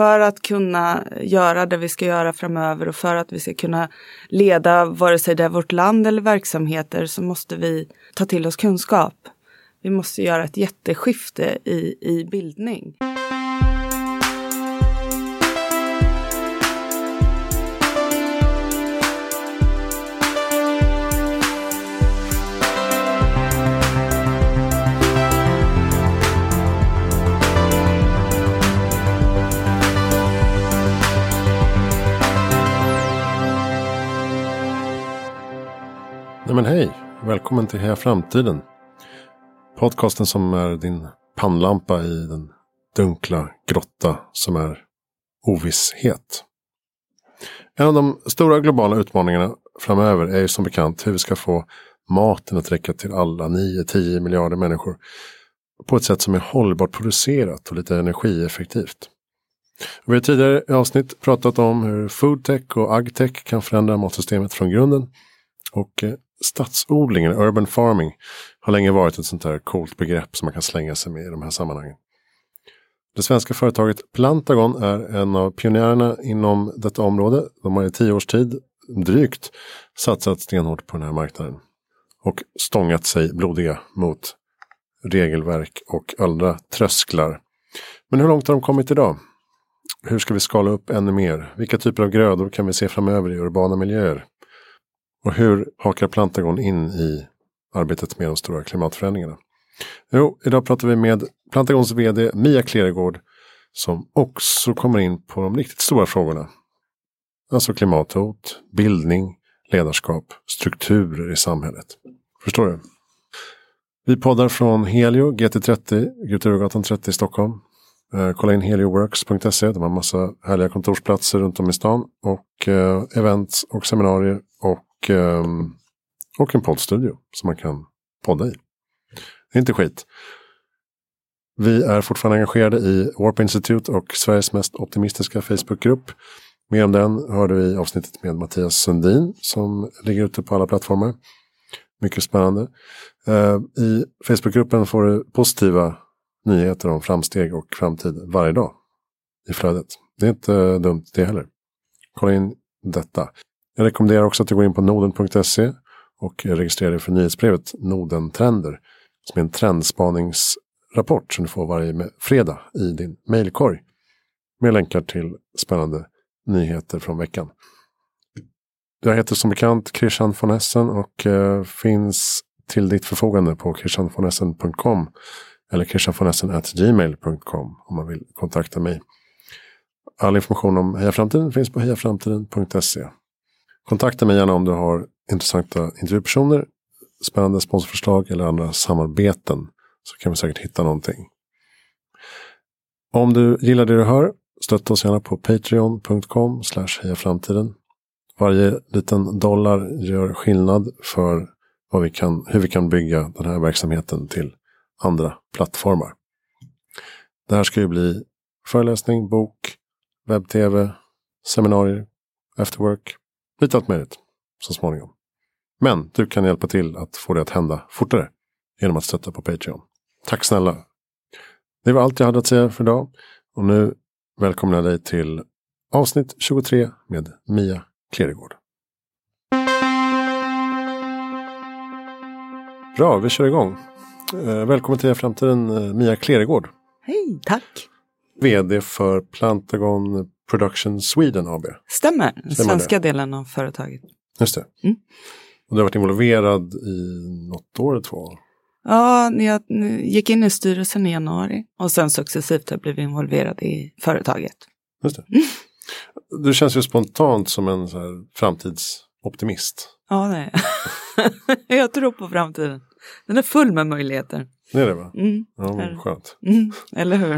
för att kunna göra det vi ska göra framöver och för att vi ska kunna leda vare sig det är vårt land eller verksamheter så måste vi ta till oss kunskap. Vi måste göra ett jätteskifte i, i bildning. Men hej, välkommen till Heja Framtiden. Podcasten som är din pannlampa i den dunkla grotta som är ovisshet. En av de stora globala utmaningarna framöver är ju som bekant hur vi ska få maten att räcka till alla 9-10 miljarder människor på ett sätt som är hållbart producerat och lite energieffektivt. Vi har tidigare i avsnitt pratat om hur foodtech och agtech kan förändra matsystemet från grunden. Och eh, stadsodlingen, urban farming, har länge varit ett sånt här coolt begrepp som man kan slänga sig med i de här sammanhangen. Det svenska företaget Plantagon är en av pionjärerna inom detta område. De har i tio års tid drygt satsat stenhårt på den här marknaden. Och stångat sig blodiga mot regelverk och andra trösklar. Men hur långt har de kommit idag? Hur ska vi skala upp ännu mer? Vilka typer av grödor kan vi se framöver i urbana miljöer? Och hur hakar Plantagon in i arbetet med de stora klimatförändringarna? Jo, idag pratar vi med Plantagons vd Mia Kleregård som också kommer in på de riktigt stora frågorna. Alltså klimathot, bildning, ledarskap, strukturer i samhället. Förstår du? Vi poddar från Helio GT30, Gutenberggatan 30 i Stockholm. Eh, kolla in helioworks.se, de har massa härliga kontorsplatser runt om i stan. Och eh, events och seminarier och, ehm, och en poddstudio som man kan podda i. Det är inte skit. Vi är fortfarande engagerade i Warp Institute och Sveriges mest optimistiska Facebookgrupp. Mer om den hörde vi i avsnittet med Mattias Sundin som ligger ute på alla plattformar. Mycket spännande. Eh, I Facebookgruppen får du positiva nyheter om framsteg och framtid varje dag i flödet. Det är inte dumt det heller. Kolla in detta. Jag rekommenderar också att du går in på noden.se och registrerar dig för nyhetsbrevet Noden Trender. Som är en trendspaningsrapport som du får varje fredag i din mejlkorg. Med länkar till spännande nyheter från veckan. Jag heter som bekant Christian von Essen och eh, finns till ditt förfogande på christianvonessen.com eller christianvonessen.gmail.com om man vill kontakta mig. All information om Heja Framtiden finns på hejaframtiden.se. Kontakta mig gärna om du har intressanta intervjupersoner, spännande sponsorförslag eller andra samarbeten. Så kan vi säkert hitta någonting. Om du gillar det du hör, stötta oss gärna på patreon.com hejaframtiden. Varje liten dollar gör skillnad för vad vi kan, hur vi kan bygga den här verksamheten till andra plattformar. Det här ska ju bli föreläsning, bok, webb-tv, seminarier, afterwork, lite allt möjligt så småningom. Men du kan hjälpa till att få det att hända fortare genom att stötta på Patreon. Tack snälla! Det var allt jag hade att säga för idag. Och nu välkomnar jag dig till avsnitt 23 med Mia Kleregård. Bra, vi kör igång. Eh, välkommen till framtiden eh, Mia Kleregård. Hej, tack! VD för Plantagon Production Sweden AB. Stämmer, Stämmer svenska det? delen av företaget. Just det. Mm. Och du har varit involverad i något år eller två? Ja, när jag gick in i styrelsen i januari och sen successivt har jag blivit involverad i företaget. Just det. Du känns ju spontant som en framtidsoptimist. Ja, det är jag. tror på framtiden. Den är full med möjligheter. Det är det va? Mm. Ja, skönt. Mm. Eller hur?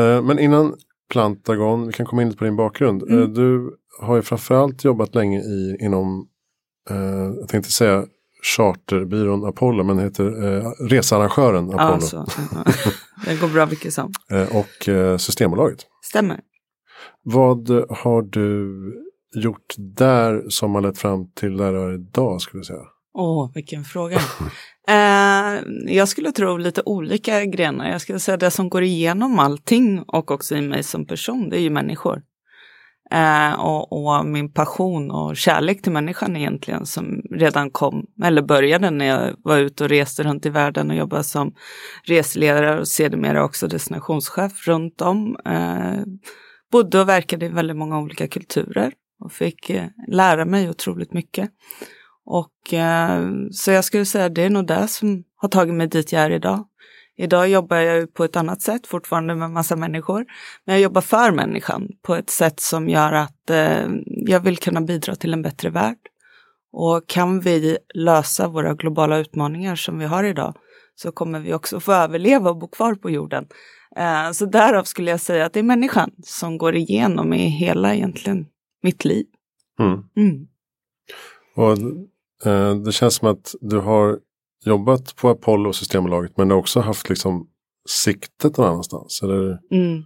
Eh, Men innan Plantagon, vi kan komma in lite på din bakgrund. Mm. Eh, Du har ju framförallt jobbat länge i, inom, eh, jag tänkte säga charterbyrån Apollo, men heter eh, researrangören Apollo. Ja, så. Ja. Det går bra vilket som. Eh, och eh, Systembolaget. Stämmer. Vad har du gjort där som har lett fram till där du är idag skulle jag säga? Åh, vilken fråga. eh, jag skulle tro lite olika grenar. Jag skulle säga det som går igenom allting och också i mig som person, det är ju människor. Eh, och, och, min passion och kärlek till människan egentligen som redan kom, eller började när jag var ute och reste runt i världen och jobbade som reseledare och sedermera också destinationschef runt om. Eh, bodde och verkade i väldigt många olika kulturer och fick eh, lära mig otroligt mycket. Och eh, så jag skulle säga det är nog det som har tagit mig dit jag är idag. Idag jobbar jag på ett annat sätt, fortfarande med massa människor. Men jag jobbar för människan på ett sätt som gör att eh, jag vill kunna bidra till en bättre värld. Och kan vi lösa våra globala utmaningar som vi har idag så kommer vi också få överleva och bo kvar på jorden. Eh, så därav skulle jag säga att det är människan som går igenom i hela egentligen mitt liv. Mm. Mm. Och Eh, det känns som att du har jobbat på Apollo och Systembolaget men du har också haft liksom siktet någon annanstans? Eller? Mm.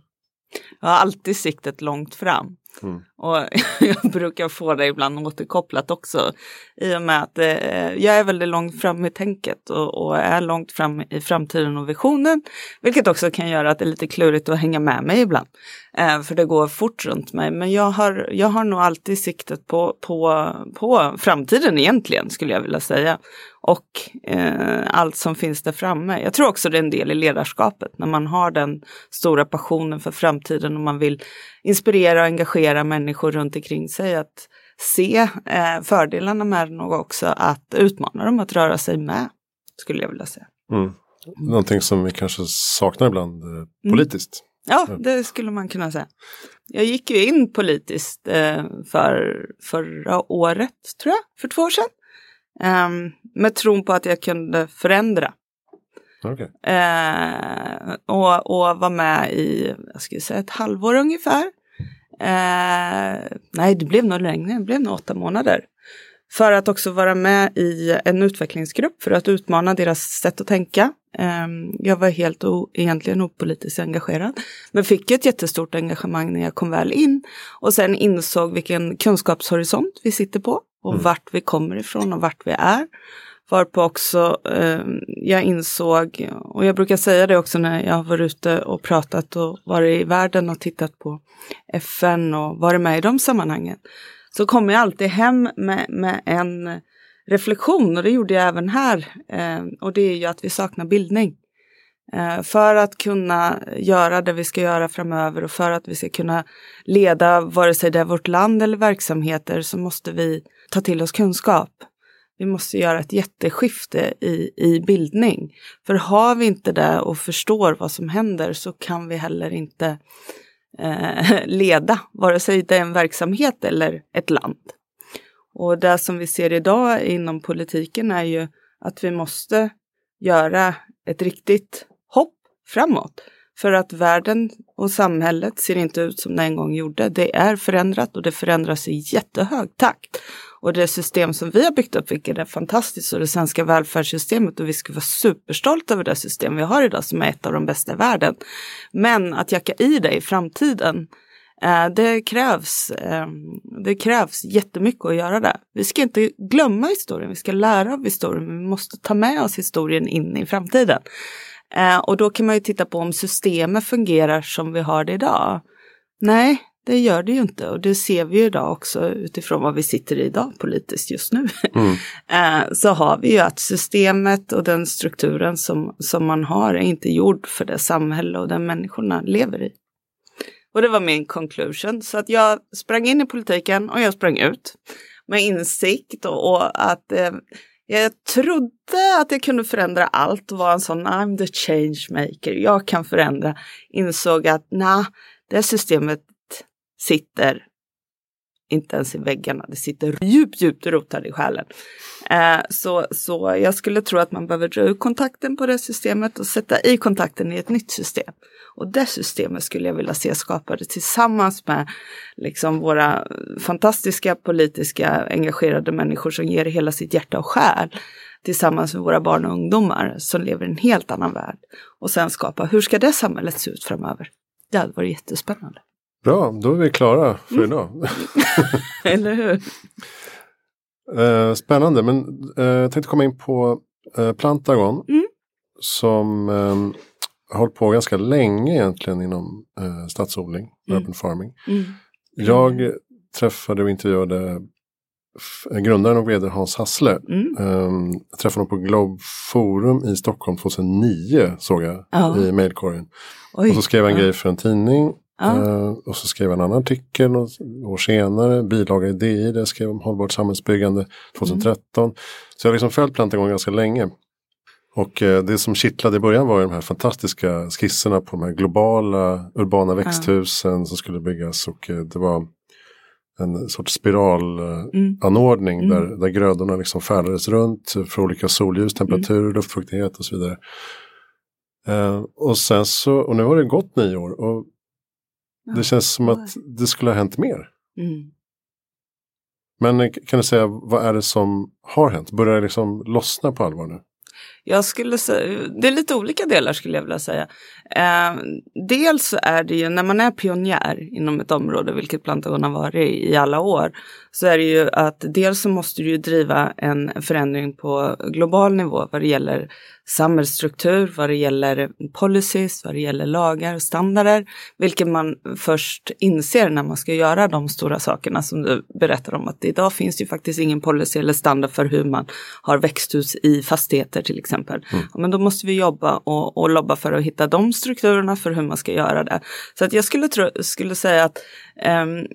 Jag har alltid siktet långt fram. Mm. Och jag brukar få det ibland återkopplat också. I och med att eh, jag är väldigt långt fram i tänket och, och, är långt fram i framtiden och visionen. Vilket också kan göra att det är lite klurigt att hänga med mig ibland. Eh, för det går fort runt mig. Men jag har, jag har nog alltid siktet på, på, på framtiden egentligen skulle jag vilja säga och eh, allt som finns där framme. Jag tror också det är en del i ledarskapet när man har den stora passionen för framtiden och man vill inspirera och engagera människor runt omkring sig att se eh, fördelarna med den och också att utmana dem att röra sig med, skulle jag vilja säga. Mm. Någonting som vi kanske saknar ibland eh, mm. politiskt. Mm. Ja, det skulle man kunna säga. Jag gick ju in politiskt eh, för förra året, tror jag, för två år sedan. Um, med tron på att jag kunde förändra. Okay. Uh, och, och var med i, jag skulle säga ett halvår ungefär. Uh, nej, det blev nog längre, det blev nog åtta månader. För att också vara med i en utvecklingsgrupp för att utmana deras sätt att tänka. Um, jag var helt o, egentligen opolitiskt engagerad. Men fick ett jättestort engagemang när jag kom väl in. Och sen insåg vilken kunskapshorisont vi sitter på och mm. vart vi kommer ifrån och vart vi är. Varpå också eh, jag insåg, och jag brukar säga det också när jag har varit ute och pratat och varit i världen och tittat på FN och varit med i de sammanhangen. Så kommer jag alltid hem med, med en reflektion och det gjorde jag även här. Eh, och det är ju att vi saknar bildning. Eh, för att kunna göra det vi ska göra framöver och för att vi ska kunna leda vare sig det är vårt land eller verksamheter så måste vi ta till oss kunskap. Vi måste göra ett jätteskifte i, i bildning. För har vi inte det och förstår vad som händer så kan vi heller inte eh, leda vare sig det är en verksamhet eller ett land. Och det som vi ser idag inom politiken är ju att vi måste göra ett riktigt hopp framåt. För att världen och samhället ser inte ut som det en gång gjorde. Det är förändrat och det förändras i jättehög takt. Och det system som vi har byggt upp, vilket är fantastiskt, och det svenska välfärdssystemet och vi ska vara superstolta över det system vi har idag som är ett av de bästa i världen. Men att jacka i det i framtiden, eh, det krävs, eh, det krävs jättemycket att göra det. Vi ska inte glömma historien, vi ska lära av historien, men vi måste ta med oss historien in i framtiden. Eh, och då kan man ju titta på om systemet fungerar som vi har det idag. Nej, det gör det ju inte och det ser vi ju idag också utifrån vad vi sitter i idag politiskt just nu. Mm. Eh, så har vi ju att systemet och den strukturen som, som man har är inte gjord för det samhälle och den människorna lever i. Och det var min conclusion. Så att jag sprang in i politiken och jag sprang ut med insikt och, och att eh, jag trodde att jag kunde förändra allt och vara en sån ah, I'm the change maker. Jag kan förändra. Insåg att nej, det systemet sitter inte ens i väggarna, det sitter djupt, djupt rotat i själen. Eh, så, så jag skulle tro att man behöver dra ur kontakten på det systemet och sätta i kontakten i ett nytt system. Och det systemet skulle jag vilja se skapade tillsammans med liksom våra fantastiska politiska engagerade människor som ger hela sitt hjärta och själ tillsammans med våra barn och ungdomar som lever i en helt annan värld. Och sen skapa, hur ska det samhället se ut framöver? Det hade varit jättespännande. Bra, då är vi klara för mm. idag. Eller hur? Eh, spännande, men eh, jag tänkte komma in på eh, Plantagon. Mm. Som eh, har hållit på ganska länge egentligen inom stadsodling, Mm. urban farming. Mm. Jag träffade och intervjuade grundaren och vd Hans Hassle. Mm. Um, jag träffade honom på Globe Forum i Stockholm 2009 såg jag Ja. i mejlkorgen. Och så skrev han en Ja. grej för en tidning. Ja. eh, och så skrev han en annan artikel något år senare, bilaga i DI, där jag skrev om hållbart samhällsbyggande 2013. Så jag har liksom följt Plantagon ganska länge. Och eh, det som kittlade i början var de här fantastiska skisserna på de här globala urbana växthusen som skulle byggas. Och eh, det var en sorts spiralanordning Mm. där, där grödorna liksom färdades runt för olika solljus, temperatur, luftfuktighet och så vidare. Och sen så, och nu har det gått nio år och det känns som att det skulle ha hänt mer. Mm. Men eh, kan du säga, vad är det som har hänt? Börjar det liksom lossna på allvar nu? Jag skulle säga, det är lite olika delar skulle jag vilja säga. Eh, dels är det ju när man är pionjär inom ett område, vilket Plantagon har varit i alla år, så är det ju att dels så måste du ju driva en förändring på global nivå vad det gäller samhällsstruktur, vad det gäller policies, vad det gäller lagar och standarder, vilket man först inser när man ska göra de stora sakerna som du berättar om att idag finns det ju faktiskt ingen policy eller standard för hur man har växthus i fastigheter till exempel. Ja, men då måste vi jobba och, och lobba för att hitta de strukturerna för hur man ska göra det. Så att jag skulle, tro, skulle säga att ehm,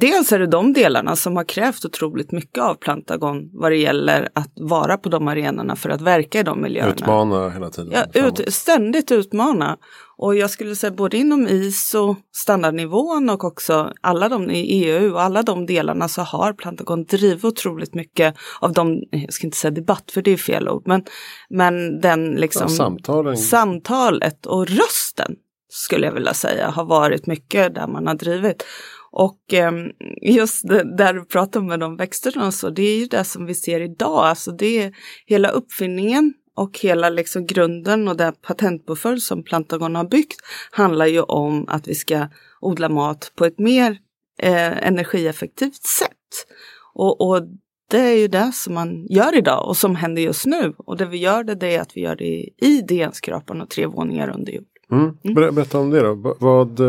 Dels är det de delarna som har krävt otroligt mycket av Plantagon vad det gäller att vara på de arenorna för att verka i de miljöerna. Utmana hela tiden? Ja, ut, ständigt utmana. Och jag skulle säga både inom ISO, standardnivån och också alla de i EU och alla de delarna så har Plantagon drivit otroligt mycket av de, jag ska inte säga debatt för det är fel ord, men, men den liksom ja, samtalen. samtalet och rösten skulle jag vilja säga har varit mycket där man har drivit. Och ehm, just det, där du pratar med de växterna och så, det är ju det som vi ser idag. Alltså det är hela uppfinningen och hela liksom grunden och det patentpåföljd som Plantagon har byggt handlar ju om att vi ska odla mat på ett mer eh, energieffektivt sätt. Och, och det är ju det som man gör idag och som händer just nu. Och det vi gör det, det är att vi gör det i DN-skrapan och tre våningar under jord. Mm. Ber, berätta om det då. Va- Vad, eh,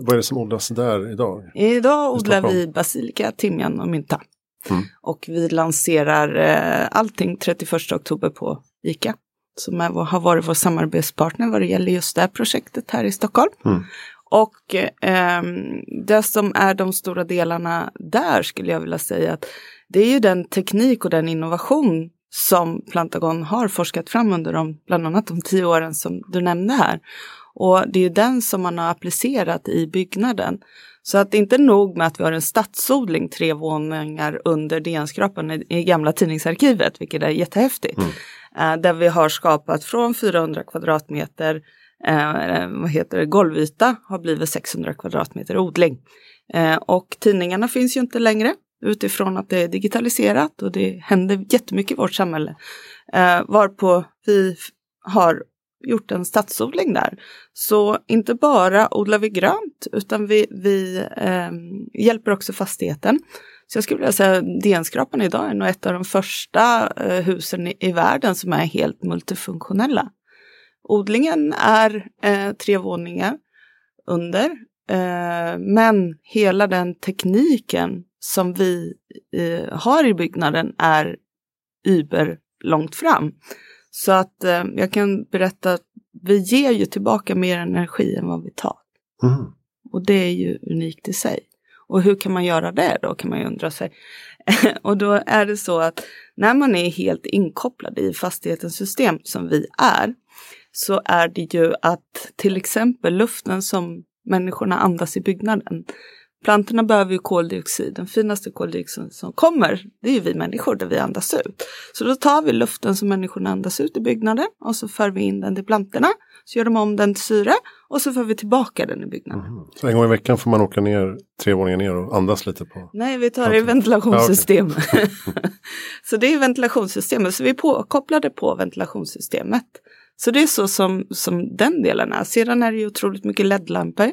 vad är det som odlas där idag? Idag odlar vi basilika, timjan och mynta. Mm. Och vi lanserar eh, allting 31 oktober på ICA. Som är, har varit vår samarbetspartner vad det gäller just det här projektet här i Stockholm. Mm. Och eh, det som är de stora delarna där skulle jag vilja säga att det är ju den teknik och den innovation som Plantagon har forskat fram under de, bland annat de tio åren som du nämnde här. Och det är ju den som man har applicerat i byggnaden. Så att det är inte nog med att vi har en stadsodling tre våningar under DN-skrapan i, i gamla tidningsarkivet, vilket är jättehäftigt. Eh, där vi har skapat från 400 kvadratmeter eh, vad heter det, golvyta har blivit 600 kvadratmeter odling. Eh, och tidningarna finns ju inte längre utifrån att det är digitaliserat och det händer jättemycket i vårt samhälle. Eh, varpå vi har gjort en stadsodling där. Så inte bara odlar vi grönt utan vi, vi eh, hjälper också fastigheten. Så jag skulle vilja säga att DN-skrapan idag är nog ett av de första eh, husen i, i världen som är helt multifunktionella. Odlingen är eh, tre våningar under, eh, men hela den tekniken som vi eh, har i byggnaden är über långt fram. Så att eh, jag kan berätta att vi ger ju tillbaka mer energi än vad vi tar. Mm. Och det är ju unikt i sig. Och hur kan man göra det då kan man ju undra sig. och då är det så att när man är helt inkopplad i fastighetens system som vi är så är det ju att till exempel luften som människorna andas i byggnaden. Plantorna behöver ju koldioxid, den finaste koldioxiden som kommer, det är ju vi människor där vi andas ut. Så då tar vi luften som människorna andas ut i byggnaden och så för vi in den till plantorna. Så gör de om den till syre och så för vi tillbaka den i byggnaden. Mhm. Så en gång i veckan får man åka ner tre våningar ner och andas lite på. Nej, vi tar det i Okej. ventilationssystem. så det är ventilationssystemet, så vi är påkopplade på ventilationssystemet. Så det är så som, som den delen är. Sedan är det ju otroligt mycket LED-lampor.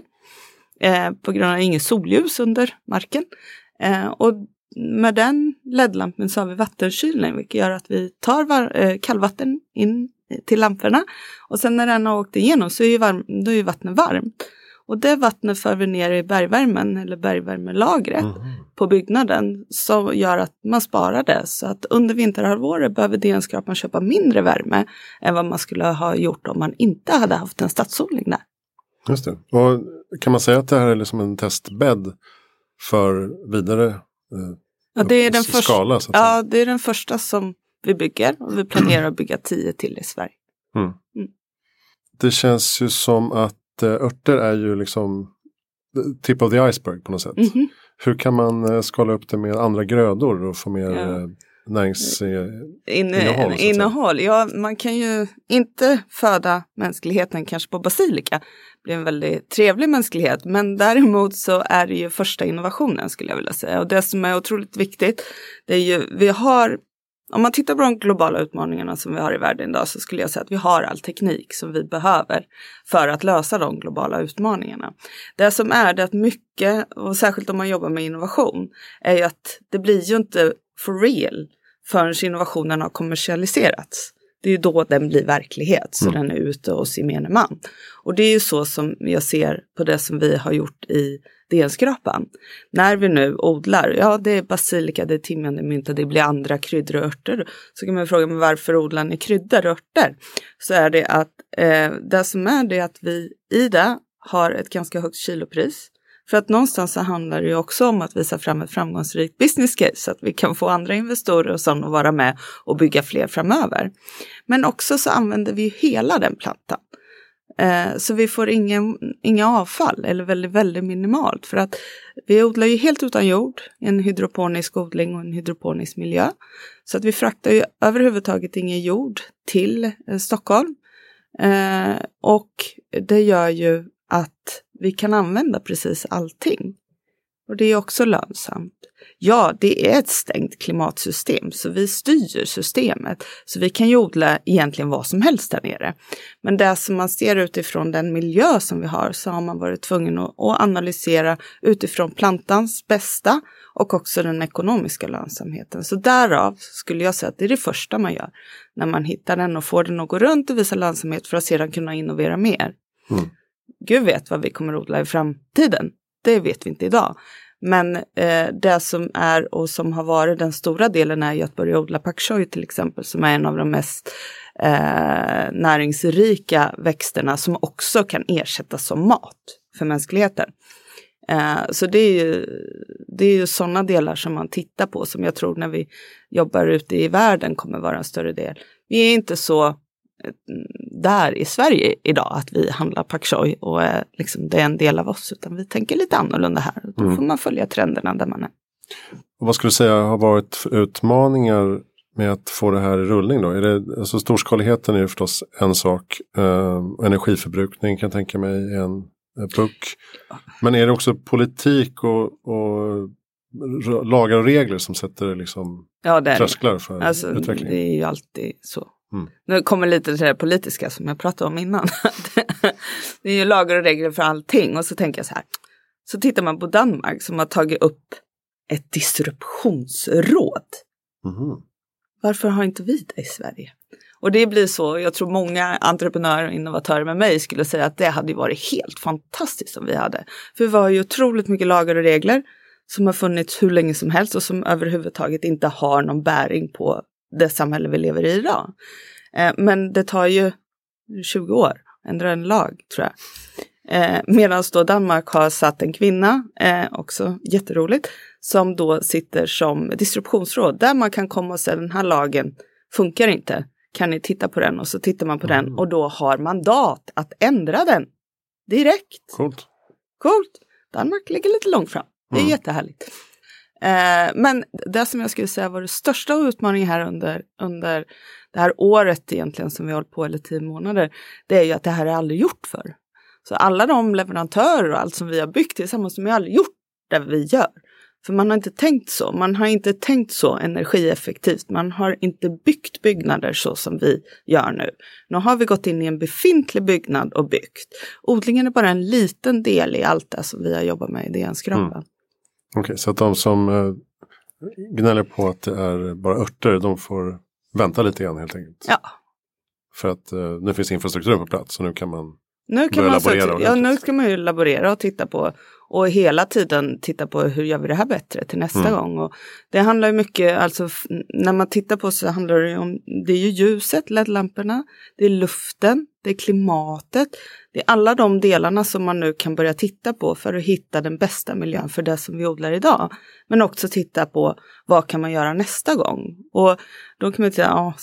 Eh, på grund av inget solljus under marken. Eh, och med den LED-lampan så har vi vattenkylning vilket gör att vi tar var, eh, kallvatten in till lamporna och sen när den har åkt igenom så är ju, varm, då är ju vattnet varmt. Och det vattnet för vi ner i bergvärmen eller bergvärmelagret mm. på byggnaden som gör att man sparar det. Så att under vinterhalvåret behöver DN-skrapan köpa mindre värme än vad man skulle ha gjort om man inte hade haft en stadsodling där. Just det. Och kan man säga att det här är liksom en testbädd för vidare eh, ja, det är den skala? Första, ja, det är den första som vi bygger och vi planerar att bygga tio till i Sverige. Mm. Mm. Det känns ju som att eh, örter är ju liksom tip of the iceberg på något sätt. Mm -hmm. Hur kan man eh, skala upp det med andra grödor och få mer ja. Eh, näringsinnehåll? In, innehåll, ja man kan ju inte föda mänskligheten kanske på basilika. Det blir en väldigt trevlig mänsklighet men däremot så är det ju första innovationen skulle jag vilja säga. Och det som är otroligt viktigt det är ju, vi har om man tittar på de globala utmaningarna som vi har i världen idag så skulle jag säga att vi har all teknik som vi behöver för att lösa de globala utmaningarna. Det som är det att mycket, och särskilt om man jobbar med innovation, är ju att det blir ju inte for real förrän innovationen har kommersialiserats. Det är ju då den blir verklighet, så mm. den är ute hos gemene man. Och det är ju så som jag ser på det som vi har gjort i DN-skrapan. När vi nu odlar, ja det är basilika, det är timjan, det är mynta, det blir andra kryddor och örter. Så kan man fråga mig varför odlar ni kryddor och örter? Så är det att eh, det som är det att vi i det har ett ganska högt kilopris. För att någonstans så handlar det ju också om att visa fram ett framgångsrikt business case så att vi kan få andra investerare och sådana att vara med och bygga fler framöver. Men också så använder vi hela den plantan. Eh, så vi får ingen, inga avfall eller väldigt, väldigt minimalt för att vi odlar ju helt utan jord, en hydroponisk odling och en hydroponisk miljö. Så att vi fraktar ju överhuvudtaget ingen jord till eh, Stockholm. Eh, och det gör ju att vi kan använda precis allting. Och det är också lönsamt. Ja, det är ett stängt klimatsystem, så vi styr systemet. Så vi kan ju odla egentligen vad som helst där nere. Men det som man ser utifrån den miljö som vi har så har man varit tvungen att, analysera utifrån plantans bästa och också den ekonomiska lönsamheten. Så därav skulle jag säga att det är det första man gör när man hittar den och får den att gå runt och visa lönsamhet för att sedan kunna innovera mer. Mm. Gud vet vad vi kommer att odla i framtiden. Det vet vi inte idag. Men eh, det som är och som har varit den stora delen är ju att börja odla pak choi till exempel som är en av de mest eh, näringsrika växterna som också kan ersättas som mat för mänskligheten. Eh, så det är ju, det är ju sådana delar som man tittar på som jag tror när vi jobbar ute i världen kommer vara en större del. Vi är inte så där i Sverige idag, att vi handlar pak choi och liksom, det är en del av oss, utan vi tänker lite annorlunda här. Då mm. får man följa trenderna där man är. Och vad skulle du säga har varit utmaningar med att få det här i rullning då? Är det, alltså storskaligheten är ju förstås en sak. Eh, energiförbrukning kan jag tänka mig är en puck. Men är det också politik och, och lagar och regler som sätter liksom ja, trösklar för alltså, utveckling? Det är ju alltid så. Mm. Nu kommer lite till det politiska som jag pratade om innan. det är ju lagar och regler för allting och så tänker jag så här. Så tittar man på Danmark som har tagit upp ett disruptionsråd. Mm. Varför har inte vi det i Sverige? Och det blir så, jag tror många entreprenörer och innovatörer med mig skulle säga att det hade varit helt fantastiskt om vi hade. För vi har ju otroligt mycket lagar och regler som har funnits hur länge som helst och som överhuvudtaget inte har någon bäring på det samhälle vi lever i idag. Eh, men det tar ju 20 år att ändra en lag tror jag. Eh, Medan då Danmark har satt en kvinna, eh, också jätteroligt, som då sitter som distributionsråd där man kan komma och säga den här lagen funkar inte. Kan ni titta på den? Och så tittar man på mm. den och då har mandat att ändra den direkt. Coolt. Coolt. Danmark ligger lite långt fram. Det är mm. jättehärligt. Eh, men det som jag skulle säga var det största utmaningen här under, under det här året egentligen som vi har hållit på, eller tio månader, det är ju att det här är aldrig gjort för. Så alla de leverantörer och allt som vi har byggt tillsammans, som har aldrig gjort det vi gör. För man har inte tänkt så. Man har inte tänkt så energieffektivt. Man har inte byggt byggnader så som vi gör nu. Nu har vi gått in i en befintlig byggnad och byggt. Odlingen är bara en liten del i allt det som vi har jobbat med i DN-skrapan. Mm. Okej, okay, så att de som eh, gnäller på att det är bara örter, de får vänta lite grann helt enkelt. Ja. För att eh, nu finns infrastrukturen på plats och nu kan man Nu kan man laborera sätta, ja, nu ska man ju laborera och titta på och hela tiden titta på hur gör vi det här bättre till nästa Mm. gång. Och det handlar ju mycket, alltså när man tittar på så handlar det ju om, det är ju ljuset, LED-lamporna, det är luften, det är klimatet, det är alla de delarna som man nu kan börja titta på för att hitta den bästa miljön för det som vi odlar idag. Men också titta på vad kan man göra nästa gång. Och då kan man säga, ja,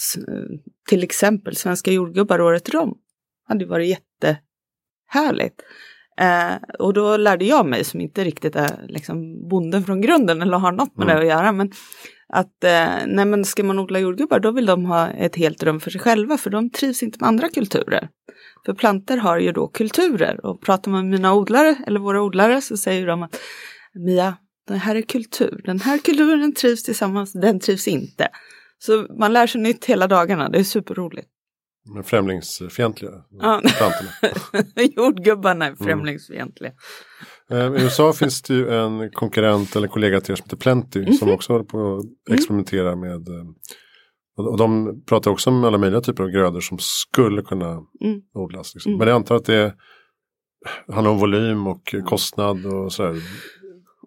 till exempel svenska jordgubbar året om. hade varit jättehärligt. Eh, och då lärde jag mig, som inte riktigt är liksom bonden från grunden eller har något med Mm. det att göra, men att eh, nej, men ska man odla jordgubbar då vill de ha ett helt rum för sig själva för de trivs inte med andra kulturer. För planter har ju då kulturer och pratar man med mina odlare eller våra odlare så säger de att Mia, det här är kultur, den här kulturen trivs tillsammans, den trivs inte. Så man lär sig nytt hela dagarna, det är superroligt. Med främlingsfientliga Ja. Jordgubbarna Mm. är främlingsfientliga. Eh, I USA finns det ju en konkurrent eller kollega till er som heter Plenty Mhm. som också håller på att experimentera med eh, och de pratar också om alla möjliga typer av grödor som skulle kunna Mm. odlas. Liksom. Mm. Men jag antar att det handlar om volym och kostnad och sådär.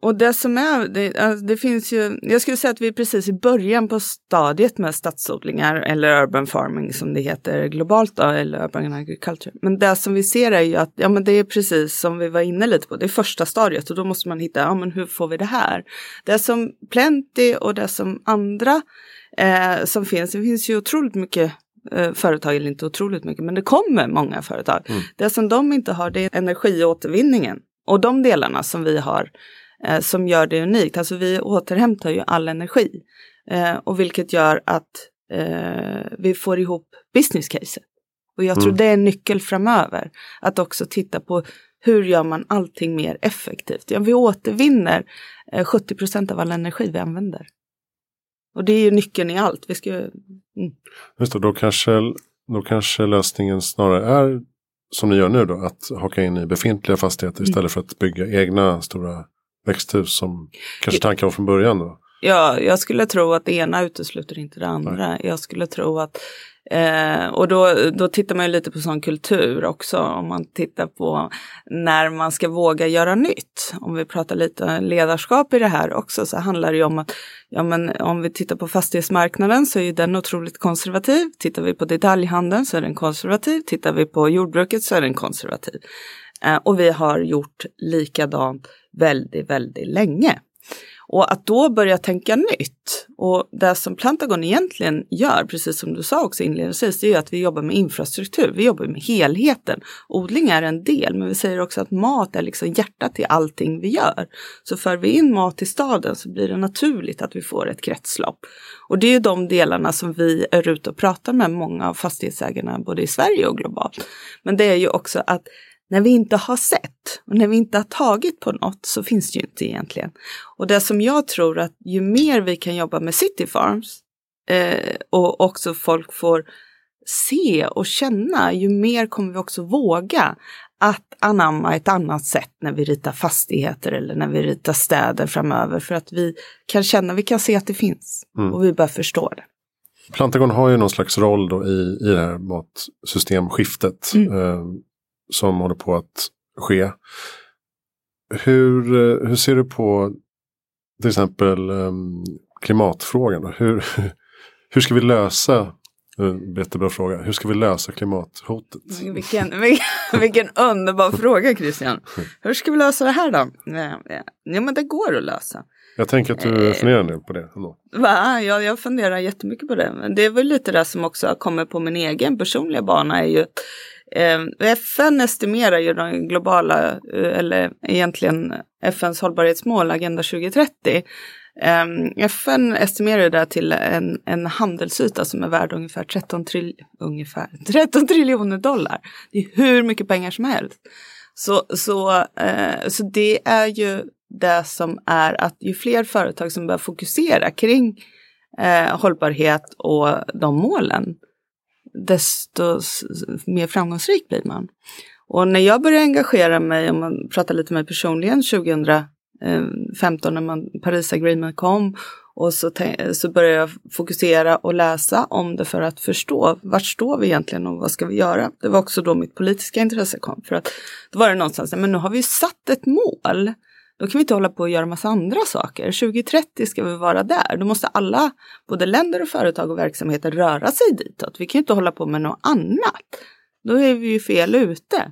Och det som är, det, alltså, det finns ju, jag skulle säga att vi är precis i början på stadiet med stadsodlingar eller urban farming som det heter globalt då, eller urban agriculture. Men det som vi ser är ju att, ja men det är precis som vi var inne lite på, det är första stadiet och då måste man hitta, ja men hur får vi det här? Det som Plenty och det som andra eh, som finns, det finns ju otroligt mycket eh, företag, eller inte otroligt mycket, men det kommer många företag. Mm. Det som de inte har det är energiåtervinningen. Och de delarna som vi har eh, som gör det unikt, alltså vi återhämtar ju all energi. Eh, och vilket gör att eh, vi får ihop business caset. Och jag tror Mm. det är en nyckel framöver. Att också titta på hur gör man allting mer effektivt. Ja, vi återvinner eh, 70 procent av all energi vi använder. Och det är ju nyckeln i allt. Vi ska ju, mm. Just det, då kanske, då kanske lösningen snarare är som ni gör nu då, att haka in i befintliga fastigheter Mm. istället för att bygga egna stora växthus som kanske tanken var från början då. Ja, jag skulle tro att det ena utesluter inte det andra. Jag skulle tro att, eh, och då, då tittar man ju lite på sån kultur också, om man tittar på när man ska våga göra nytt. Om vi pratar lite ledarskap i det här också så handlar det om att, ja men om vi tittar på fastighetsmarknaden så är den otroligt konservativ. Tittar vi på detaljhandeln så är den konservativ. Tittar vi på jordbruket så är den konservativ. Eh, och vi har gjort likadant väldigt, väldigt länge. Och att då börja tänka nytt. Och det som Plantagon egentligen gör, precis som du sa också inledningsvis, det är ju att vi jobbar med infrastruktur. Vi jobbar med helheten. Odling är en del, men vi säger också att mat är liksom hjärtat i allting vi gör. Så för vi in mat till staden så blir det naturligt att vi får ett kretslopp. Och det är ju de delarna som vi är ute och pratar med många av fastighetsägarna både i Sverige och globalt. Men det är ju också att när vi inte har sett och när vi inte har tagit på något så finns det ju inte egentligen. Och det som jag tror att ju mer vi kan jobba med City Farms eh, och också folk får se och känna, ju mer kommer vi också våga att anamma ett annat sätt när vi ritar fastigheter eller när vi ritar städer framöver för att vi kan känna, vi kan se att det finns Mm. och vi bör förstå det. Plantagon har ju någon slags roll då i, i det här matsystemskiftet Mm. eh, som håller på att ske. Hur, eh, hur ser du på till exempel eh, klimatfrågan? Hur, hur ska vi lösa, eh, jättebra fråga, hur ska vi lösa klimathotet? Vilken, vilken, vilken underbar fråga Christian. Hur ska vi lösa det här då? Ja, ja. ja men det går att lösa. Jag tänker att du Eh. funderar en del på det. Ändå. Va? Jag, jag funderar jättemycket på det. Men det är väl lite det som också kommit på min egen personliga bana är ju eh, Ehm, FN estimerar ju de globala, eh, eller egentligen FNs hållbarhetsmål, Agenda 2030. Ehm, FN estimerar ju det till en, en handelsyta som är värd ungefär 13, tril, ungefär 13 triljoner dollar. Det är hur mycket pengar som helst. Så, så, eh, så det är ju det som är att ju fler företag som börjar fokusera kring eh, hållbarhet och de målen, desto mer framgångsrik blir man. Och när jag började engagera mig, om man pratar lite med mig personligen, 2015 när man, Paris Agreement kom Och så, så började jag fokusera och läsa om det för att förstå vart står vi egentligen och vad ska vi göra. Det var också då mitt politiska intresse kom. För att då var det någonstans, men nu har vi satt ett mål. Då kan vi inte hålla på och göra massa andra saker. 2030 ska vi vara där. Då måste alla, både länder och företag och verksamheter röra sig ditåt. Vi kan inte hålla på med något annat. Då är vi ju fel ute.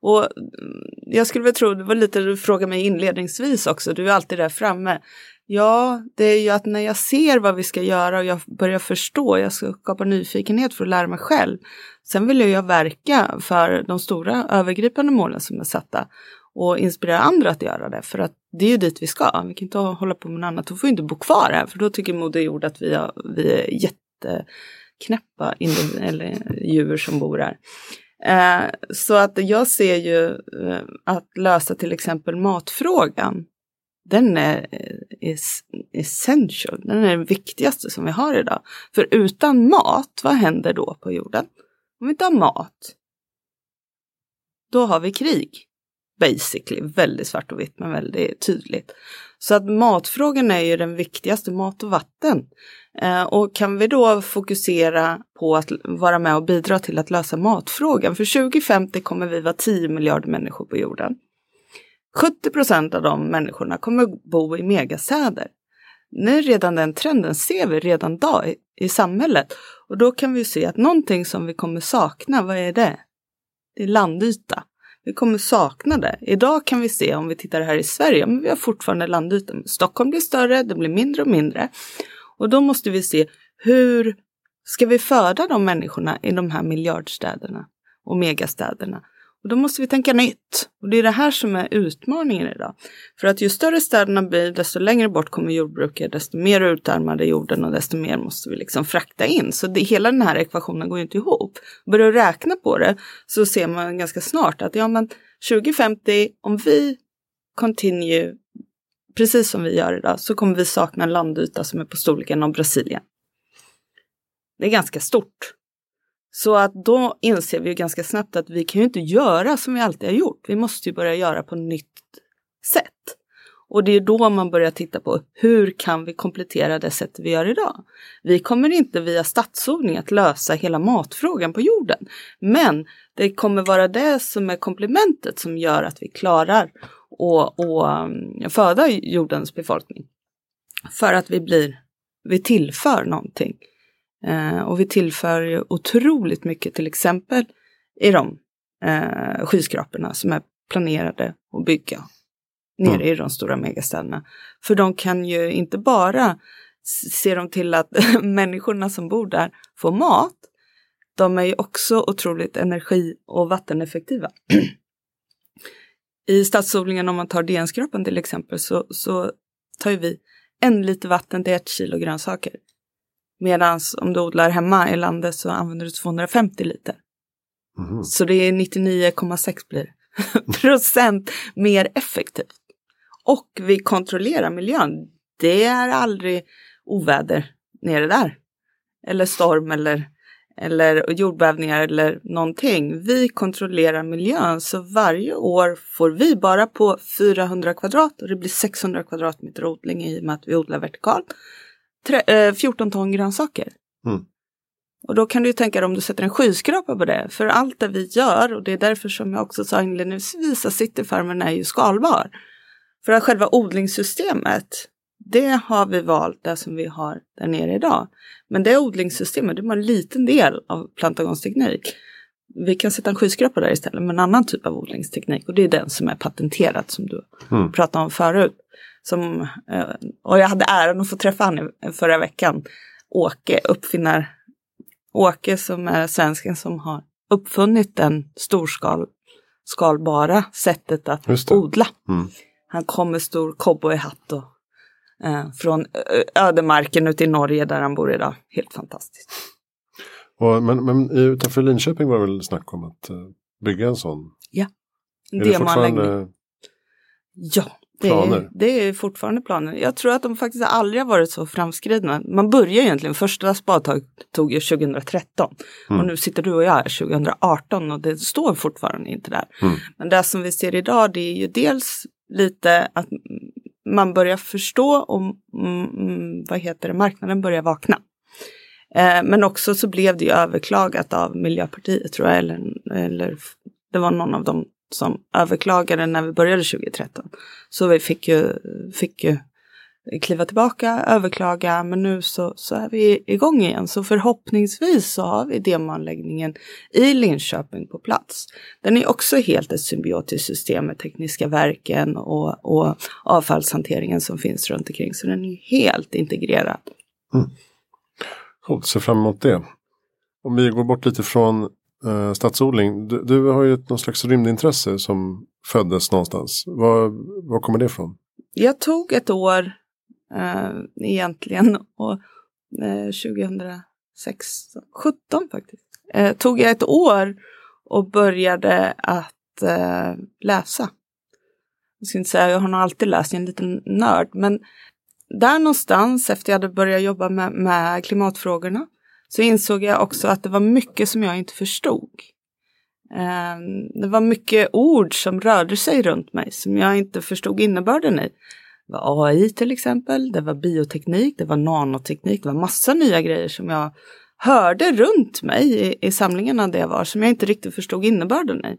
Och mm, jag skulle väl tro, det var lite du frågade mig inledningsvis också, du är alltid där framme. Ja, det är ju att när jag ser vad vi ska göra och jag börjar förstå, jag skapar nyfikenhet för att lära mig själv. Sen vill jag verka för de stora övergripande målen som är satta och inspirera andra att göra det. För att det är ju dit vi ska. Vi kan inte hålla på med något annat. Då får vi inte bo kvar här. För då tycker Moder Jord att vi, har, vi är jätteknäppa eller djur som bor här. Eh, så att jag ser ju eh, att lösa till exempel matfrågan. Den är eh, essential. Den är den viktigaste som vi har idag. För utan mat, vad händer då på jorden? Om vi inte har mat, då har vi krig basically, väldigt svart och vitt men väldigt tydligt. Så att matfrågan är ju den viktigaste, mat och vatten. Eh, och kan vi då fokusera på att vara med och bidra till att lösa matfrågan, för 2050 kommer vi vara 10 miljarder människor på jorden. 70 procent av de människorna kommer bo i megastäder. Nu redan den trenden ser vi redan idag i, i samhället. Och då kan vi se att någonting som vi kommer sakna, vad är det? Det är landyta. Vi kommer sakna det. Idag kan vi se om vi tittar här i Sverige, men vi har fortfarande landytan. Stockholm blir större, det blir mindre och mindre. Och då måste vi se hur ska vi föda de människorna i de här miljardstäderna och megastäderna? Och då måste vi tänka nytt. Och det är det här som är utmaningen idag. För att ju större städerna blir, desto längre bort kommer jordbruket, desto mer utarmade jorden och desto mer måste vi liksom frakta in. Så det, hela den här ekvationen går ju inte ihop. Börjar du räkna på det så ser man ganska snart att ja men 2050, om vi continue precis som vi gör idag så kommer vi sakna en landyta som är på storleken av Brasilien. Det är ganska stort. Så att då inser vi ganska snabbt att vi kan ju inte göra som vi alltid har gjort. Vi måste ju börja göra på nytt sätt. Och det är då man börjar titta på hur kan vi komplettera det sätt vi gör idag? Vi kommer inte via stadsodling att lösa hela matfrågan på jorden. Men det kommer vara det som är komplementet som gör att vi klarar att um, mm, föda jordens befolkning. För att vi blir, vi tillför någonting. Eh, och vi tillför ju otroligt mycket till exempel i de eh, skyskraporna som är planerade att bygga nere mm. i de stora megastäderna. För de kan ju inte bara se de till att människorna som bor där får mat. De är ju också otroligt energi och vatteneffektiva. I stadsodlingen om man tar DN-skrapan till exempel så, så tar vi en liter vatten till ett kilo grönsaker. Medan om du odlar hemma i landet så använder du 250 liter. Mm. Så det är 99,6 blir procent mer effektivt. Och vi kontrollerar miljön. Det är aldrig oväder nere där. Eller storm eller, eller jordbävningar eller någonting. Vi kontrollerar miljön så varje år får vi bara på 400 kvadrat och det blir 600 kvadratmeter odling i och med att vi odlar vertikalt 14 eh, ton grönsaker. Mm. Och då kan du tänka dig om du sätter en skyskrapa på det. För allt det vi gör, och det är därför som jag också sa inledningsvis att cityfarmen är ju skalbar. För att själva odlingssystemet, det har vi valt det som vi har där nere idag. Men det odlingssystemet, det är bara en liten del av plantagonsteknik. Vi kan sätta en skyskrapa där istället med en annan typ av odlingsteknik och det är den som är patenterad som du mm. pratade om förut. Som, eh, och jag hade äran att få träffa honom förra veckan. Åke, uppfinnar Åke som är svensken som har uppfunnit den storskalbara sättet att odla. Mm. Han kom med stor cowboyhatt och eh, från ödemarken ute i Norge där han bor idag. Helt fantastiskt. Och, men, men utanför Linköping var det väl snack om att uh, bygga en sån? Ja, en demoanläggning. Ja, det är, det är fortfarande planen. Jag tror att de faktiskt aldrig har varit så framskridna. Man börjar egentligen, första spadtag tog ju 2013 mm. och nu sitter du och jag här 2018 och det står fortfarande inte där. Mm. Men det som vi ser idag det är ju dels lite att man börjar förstå och mm, vad heter det, marknaden börjar vakna. Eh, men också så blev det ju överklagat av Miljöpartiet tror jag, eller, eller det var någon av dem som överklagade när vi började 2013. Så vi fick ju, fick ju kliva tillbaka, överklaga, men nu så, så är vi igång igen. Så förhoppningsvis så har vi demoanläggningen i Linköping på plats. Den är också helt ett symbiotiskt system med tekniska verken och, och avfallshanteringen som finns runt omkring. Så den är helt integrerad. Mm. Coolt, ser fram emot det. Om vi går bort lite från eh, stadsodling. Du, du, har ju ett någon slags rymdintresse som föddes någonstans. Var, var kommer det ifrån? Jag tog ett år eh, egentligen. Och eh, 2016, 17 faktiskt, eh, tog jag ett år och började att eh, läsa. Jag ska inte säga, jag har nog alltid läst, jag är en liten nörd, men där någonstans efter jag hade börjat jobba med, med klimatfrågorna så insåg jag också att det var mycket som jag inte förstod. Ehm, det var mycket ord som rörde sig runt mig som jag inte förstod innebörden i. Det var AI till exempel, det var bioteknik, det var nanoteknik, det var massa nya grejer som jag hörde runt mig i, i samlingarna där jag var som jag inte riktigt förstod innebörden i.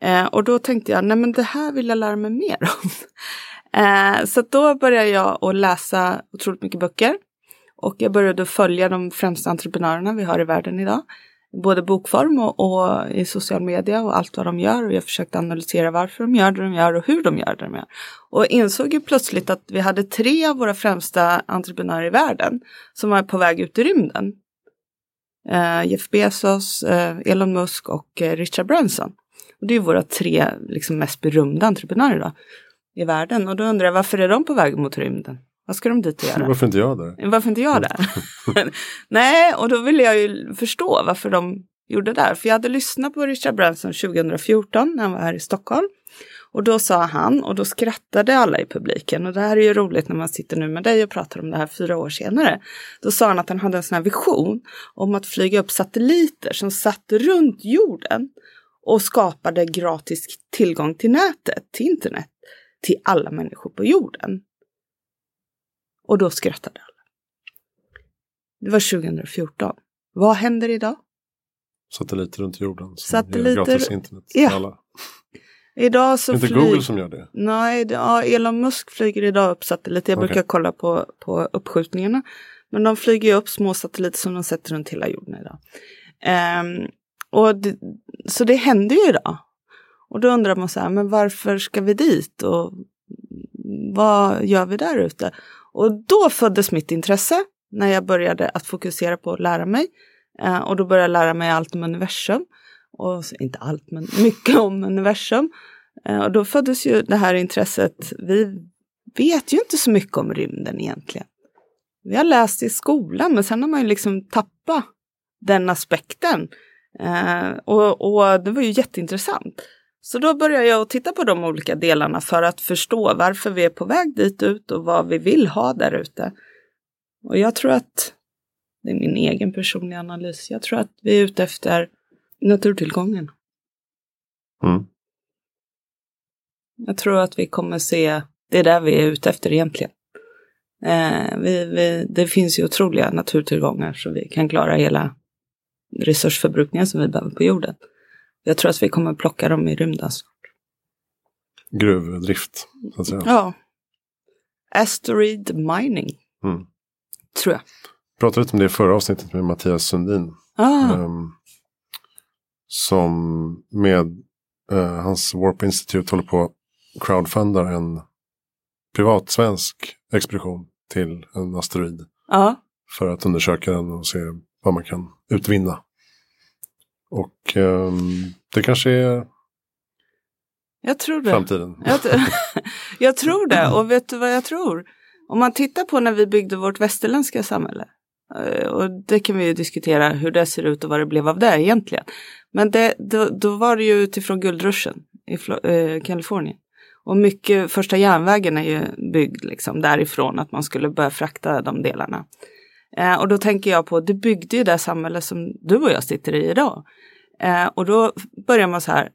Eh, och då tänkte jag, nej men det här vill jag lära mig mer om. eh, så då började jag att läsa otroligt mycket böcker. Och jag började följa de främsta entreprenörerna vi har i världen idag både bokform och, och, i social media och allt vad de gör. Och jag försökte analysera varför de gör det de gör och hur de gör det de gör. Och insåg ju plötsligt att vi hade tre av våra främsta entreprenörer i världen som var på väg ut i rymden. Uh, Jeff Bezos, uh, Elon Musk och uh, Richard Branson. Och det är våra tre liksom, mest berömda entreprenörer då, i världen. Och då undrar jag varför är de på väg mot rymden? Vad ska de dit och göra? Varför inte jag där? Varför inte jag där? Nej, och då ville jag ju förstå varför de gjorde det där. För jag hade lyssnat på Richard Branson 2014 när han var här i Stockholm. Och då sa han, och då skrattade alla i publiken, och det här är ju roligt när man sitter nu med dig och pratar om det här fyra år senare. Då sa han att han hade en sån här vision om att flyga upp satelliter som satt runt jorden och skapade gratis tillgång till nätet, till internet, till alla människor på jorden. Och då skrattade alla. Det var 2014. Vad händer idag? Satelliter runt jorden. Satelliter. Gratis internet ja. alla. Idag så inte flyg... Google som gör det? Nej, ja, Elon Musk flyger idag upp satelliter. Jag okay. brukar kolla på, på uppskjutningarna. Men de flyger upp små satelliter som de sätter runt hela jorden idag. Um, och det, så det händer ju idag. Och då undrar man så här, men varför ska vi dit? Och vad gör vi där ute? Och då föddes mitt intresse när jag började att fokusera på att lära mig. Eh, och då började jag lära mig allt om universum. Och inte allt, men mycket om universum. Eh, och då föddes ju det här intresset. Vi vet ju inte så mycket om rymden egentligen. Vi har läst i skolan, men sen har man ju liksom tappat den aspekten. Eh, och, och det var ju jätteintressant. Så då börjar jag att titta på de olika delarna för att förstå varför vi är på väg dit ut och vad vi vill ha där ute. Och jag tror att, det är min egen personliga analys, jag tror att vi är ute efter naturtillgången. Mm. Jag tror att vi kommer se, det är där vi är ute efter egentligen. Eh, vi, vi, det finns ju otroliga naturtillgångar så vi kan klara hela resursförbrukningen som vi behöver på jorden. Jag tror att vi kommer plocka dem i rymden snart. Gruvdrift, så att säga. Ja. Asteroid mining. Mm. Tror jag. Pratade lite om det i förra avsnittet med Mattias Sundin. Ah. Um, som med uh, hans Warp Institute håller på att crowdfundar en privat svensk expedition till en asteroid. Ah. För att undersöka den och se vad man kan utvinna. Och um, det kanske är jag tror det. framtiden. Jag, jag, tror det. Och vet du vad jag tror? Om man tittar på när vi byggde vårt västerländska samhälle. Eh, och det kan vi ju diskutera hur det ser ut och vad det blev av det egentligen. Men det, då, då var det ju utifrån guldruschen i eh, Kalifornien. Och mycket, första järnvägen är ju byggd liksom därifrån att man skulle börja frakta de delarna. Eh, och då tänker jag på, det byggde ju det samhälle som du och jag sitter i idag. Eh, och då börjar man så här,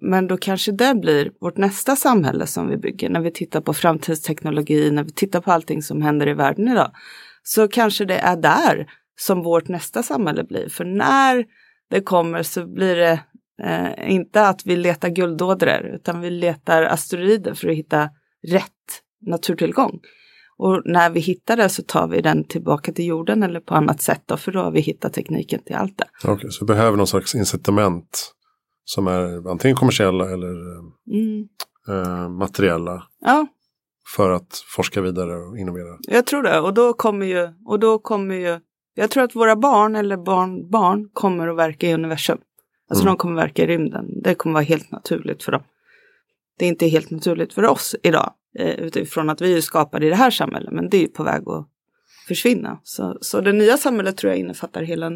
men då kanske det blir vårt nästa samhälle som vi bygger när vi tittar på framtidsteknologi, när vi tittar på allting som händer i världen idag. Så kanske det är där som vårt nästa samhälle blir. För när det kommer så blir det eh, inte att vi letar guldådror utan vi letar asteroider för att hitta rätt naturtillgång. Och när vi hittar det så tar vi den tillbaka till jorden eller på annat sätt då, för då har vi hittat tekniken till allt det. Okej, okay, så vi behöver någon slags incitament som är antingen kommersiella eller mm. eh, materiella. Ja. För att forska vidare och innovera. Jag tror det och då kommer ju, och då kommer ju, jag tror att våra barn eller barnbarn kommer att verka i universum. Alltså mm. de kommer att verka i rymden. Det kommer vara helt naturligt för dem. Det är inte helt naturligt för oss idag utifrån att vi är skapade i det här samhället, men det är på väg att försvinna. Så, så det nya samhället tror jag innefattar hela,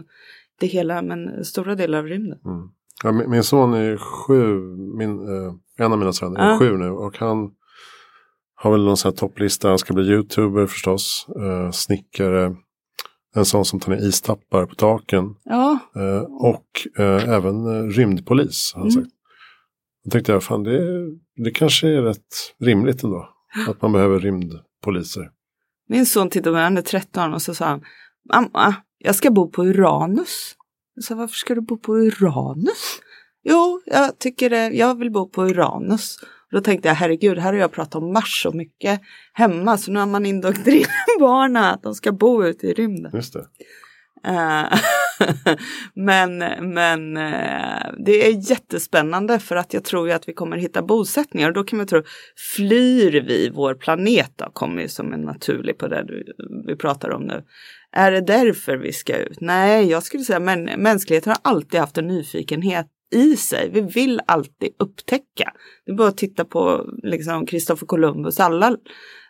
det hela, men stora delar av rymden. Mm. Ja, min, min, son är sju, min, eh, en av mina söner är ja. sju nu och han har väl någon sån här topplista. Han ska bli youtuber förstås, eh, snickare, en sån som tar ner istappar på taken. Ja. Eh, och eh, även eh, rymdpolis. Har han mm. sagt. Då tänkte jag, fan det, det kanske är rätt rimligt ändå. Att man behöver rymdpoliser. Min son tittade på mig, han är 13 och så sa han, mamma, jag ska bo på Uranus. Jag sa, varför ska du bo på Uranus? Jo, jag tycker det, jag vill bo på Uranus. Och då tänkte jag, herregud, här har jag pratat om Mars så mycket hemma, så nu har man indoktrinerat barnen att de ska bo ute i rymden. Just det. Uh, men men eh, det är jättespännande för att jag tror ju att vi kommer hitta bosättningar och då kan man tro, flyr vi vår planet då, kommer ju som en naturlig på det du, vi pratar om nu. Är det därför vi ska ut? Nej, jag skulle säga men mänskligheten har alltid haft en nyfikenhet i sig. Vi vill alltid upptäcka. Det är bara att titta på liksom Kristoffer Columbus, alla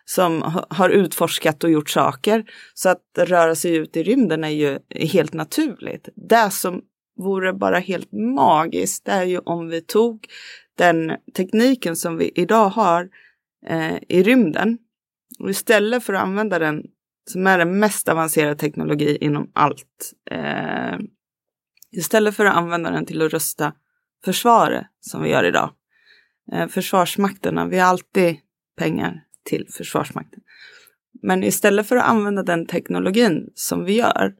som har utforskat och gjort saker. Så att röra sig ut i rymden är ju helt naturligt. Det som vore bara helt magiskt det är ju om vi tog den tekniken som vi idag har eh, i rymden och istället för att använda den som är den mest avancerade teknologi inom allt. Eh, istället för att använda den till att rusta försvaret som vi gör idag. Eh, försvarsmakterna, vi har alltid pengar till Försvarsmakten. Men istället för att använda den teknologin som vi gör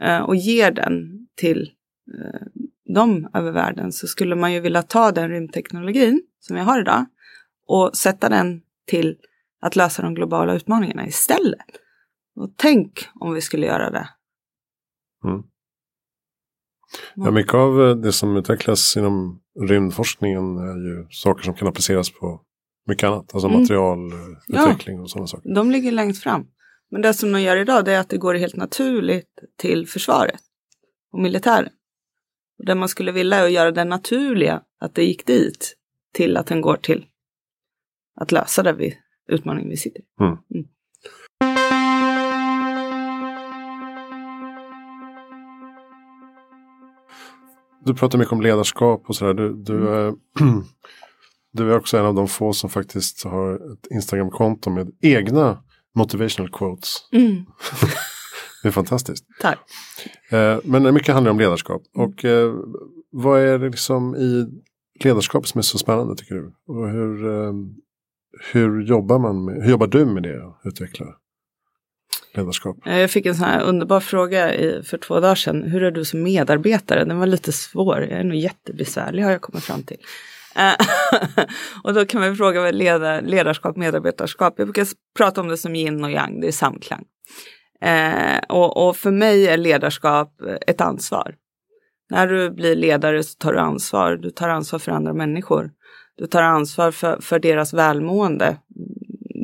eh, och ger den till eh, dem över världen så skulle man ju vilja ta den rymdteknologin som vi har idag och sätta den till att lösa de globala utmaningarna istället. Och tänk om vi skulle göra det. Mm. Ja, mycket av eh, det som utvecklas inom rymdforskningen är ju saker som kan appliceras på mycket annat. Alltså mm. materialutveckling ja, och sådana saker. De ligger längst fram. Men det som de gör idag det är att det går helt naturligt till försvaret och militären. Och det man skulle vilja är att göra det naturliga, att det gick dit, till att den går till att lösa den vi, utmaningen vi sitter i. Mm. Mm. Du pratar mycket om ledarskap och sådär. Du, du, mm. du är också en av de få som faktiskt har ett Instagram-konto med egna motivational quotes. Mm. det är fantastiskt. Tack. Eh, men mycket handlar om ledarskap. Och eh, vad är det liksom i ledarskap som är så spännande tycker du? Och hur, eh, hur, jobbar, man med, hur jobbar du med det och utvecklar ledarskap? Jag fick en sån här underbar fråga i, för två dagar sedan. Hur är du som medarbetare? Den var lite svår. Jag är nog jättebesvärlig har jag kommit fram till. Eh, och då kan man fråga vad leda, ledarskap, medarbetarskap. Jag brukar prata om det som yin och yang, det är samklang. Eh, och, och, för mig är ledarskap ett ansvar. När du blir ledare så tar du ansvar. Du tar ansvar för andra människor. Du tar ansvar för, för deras välmående.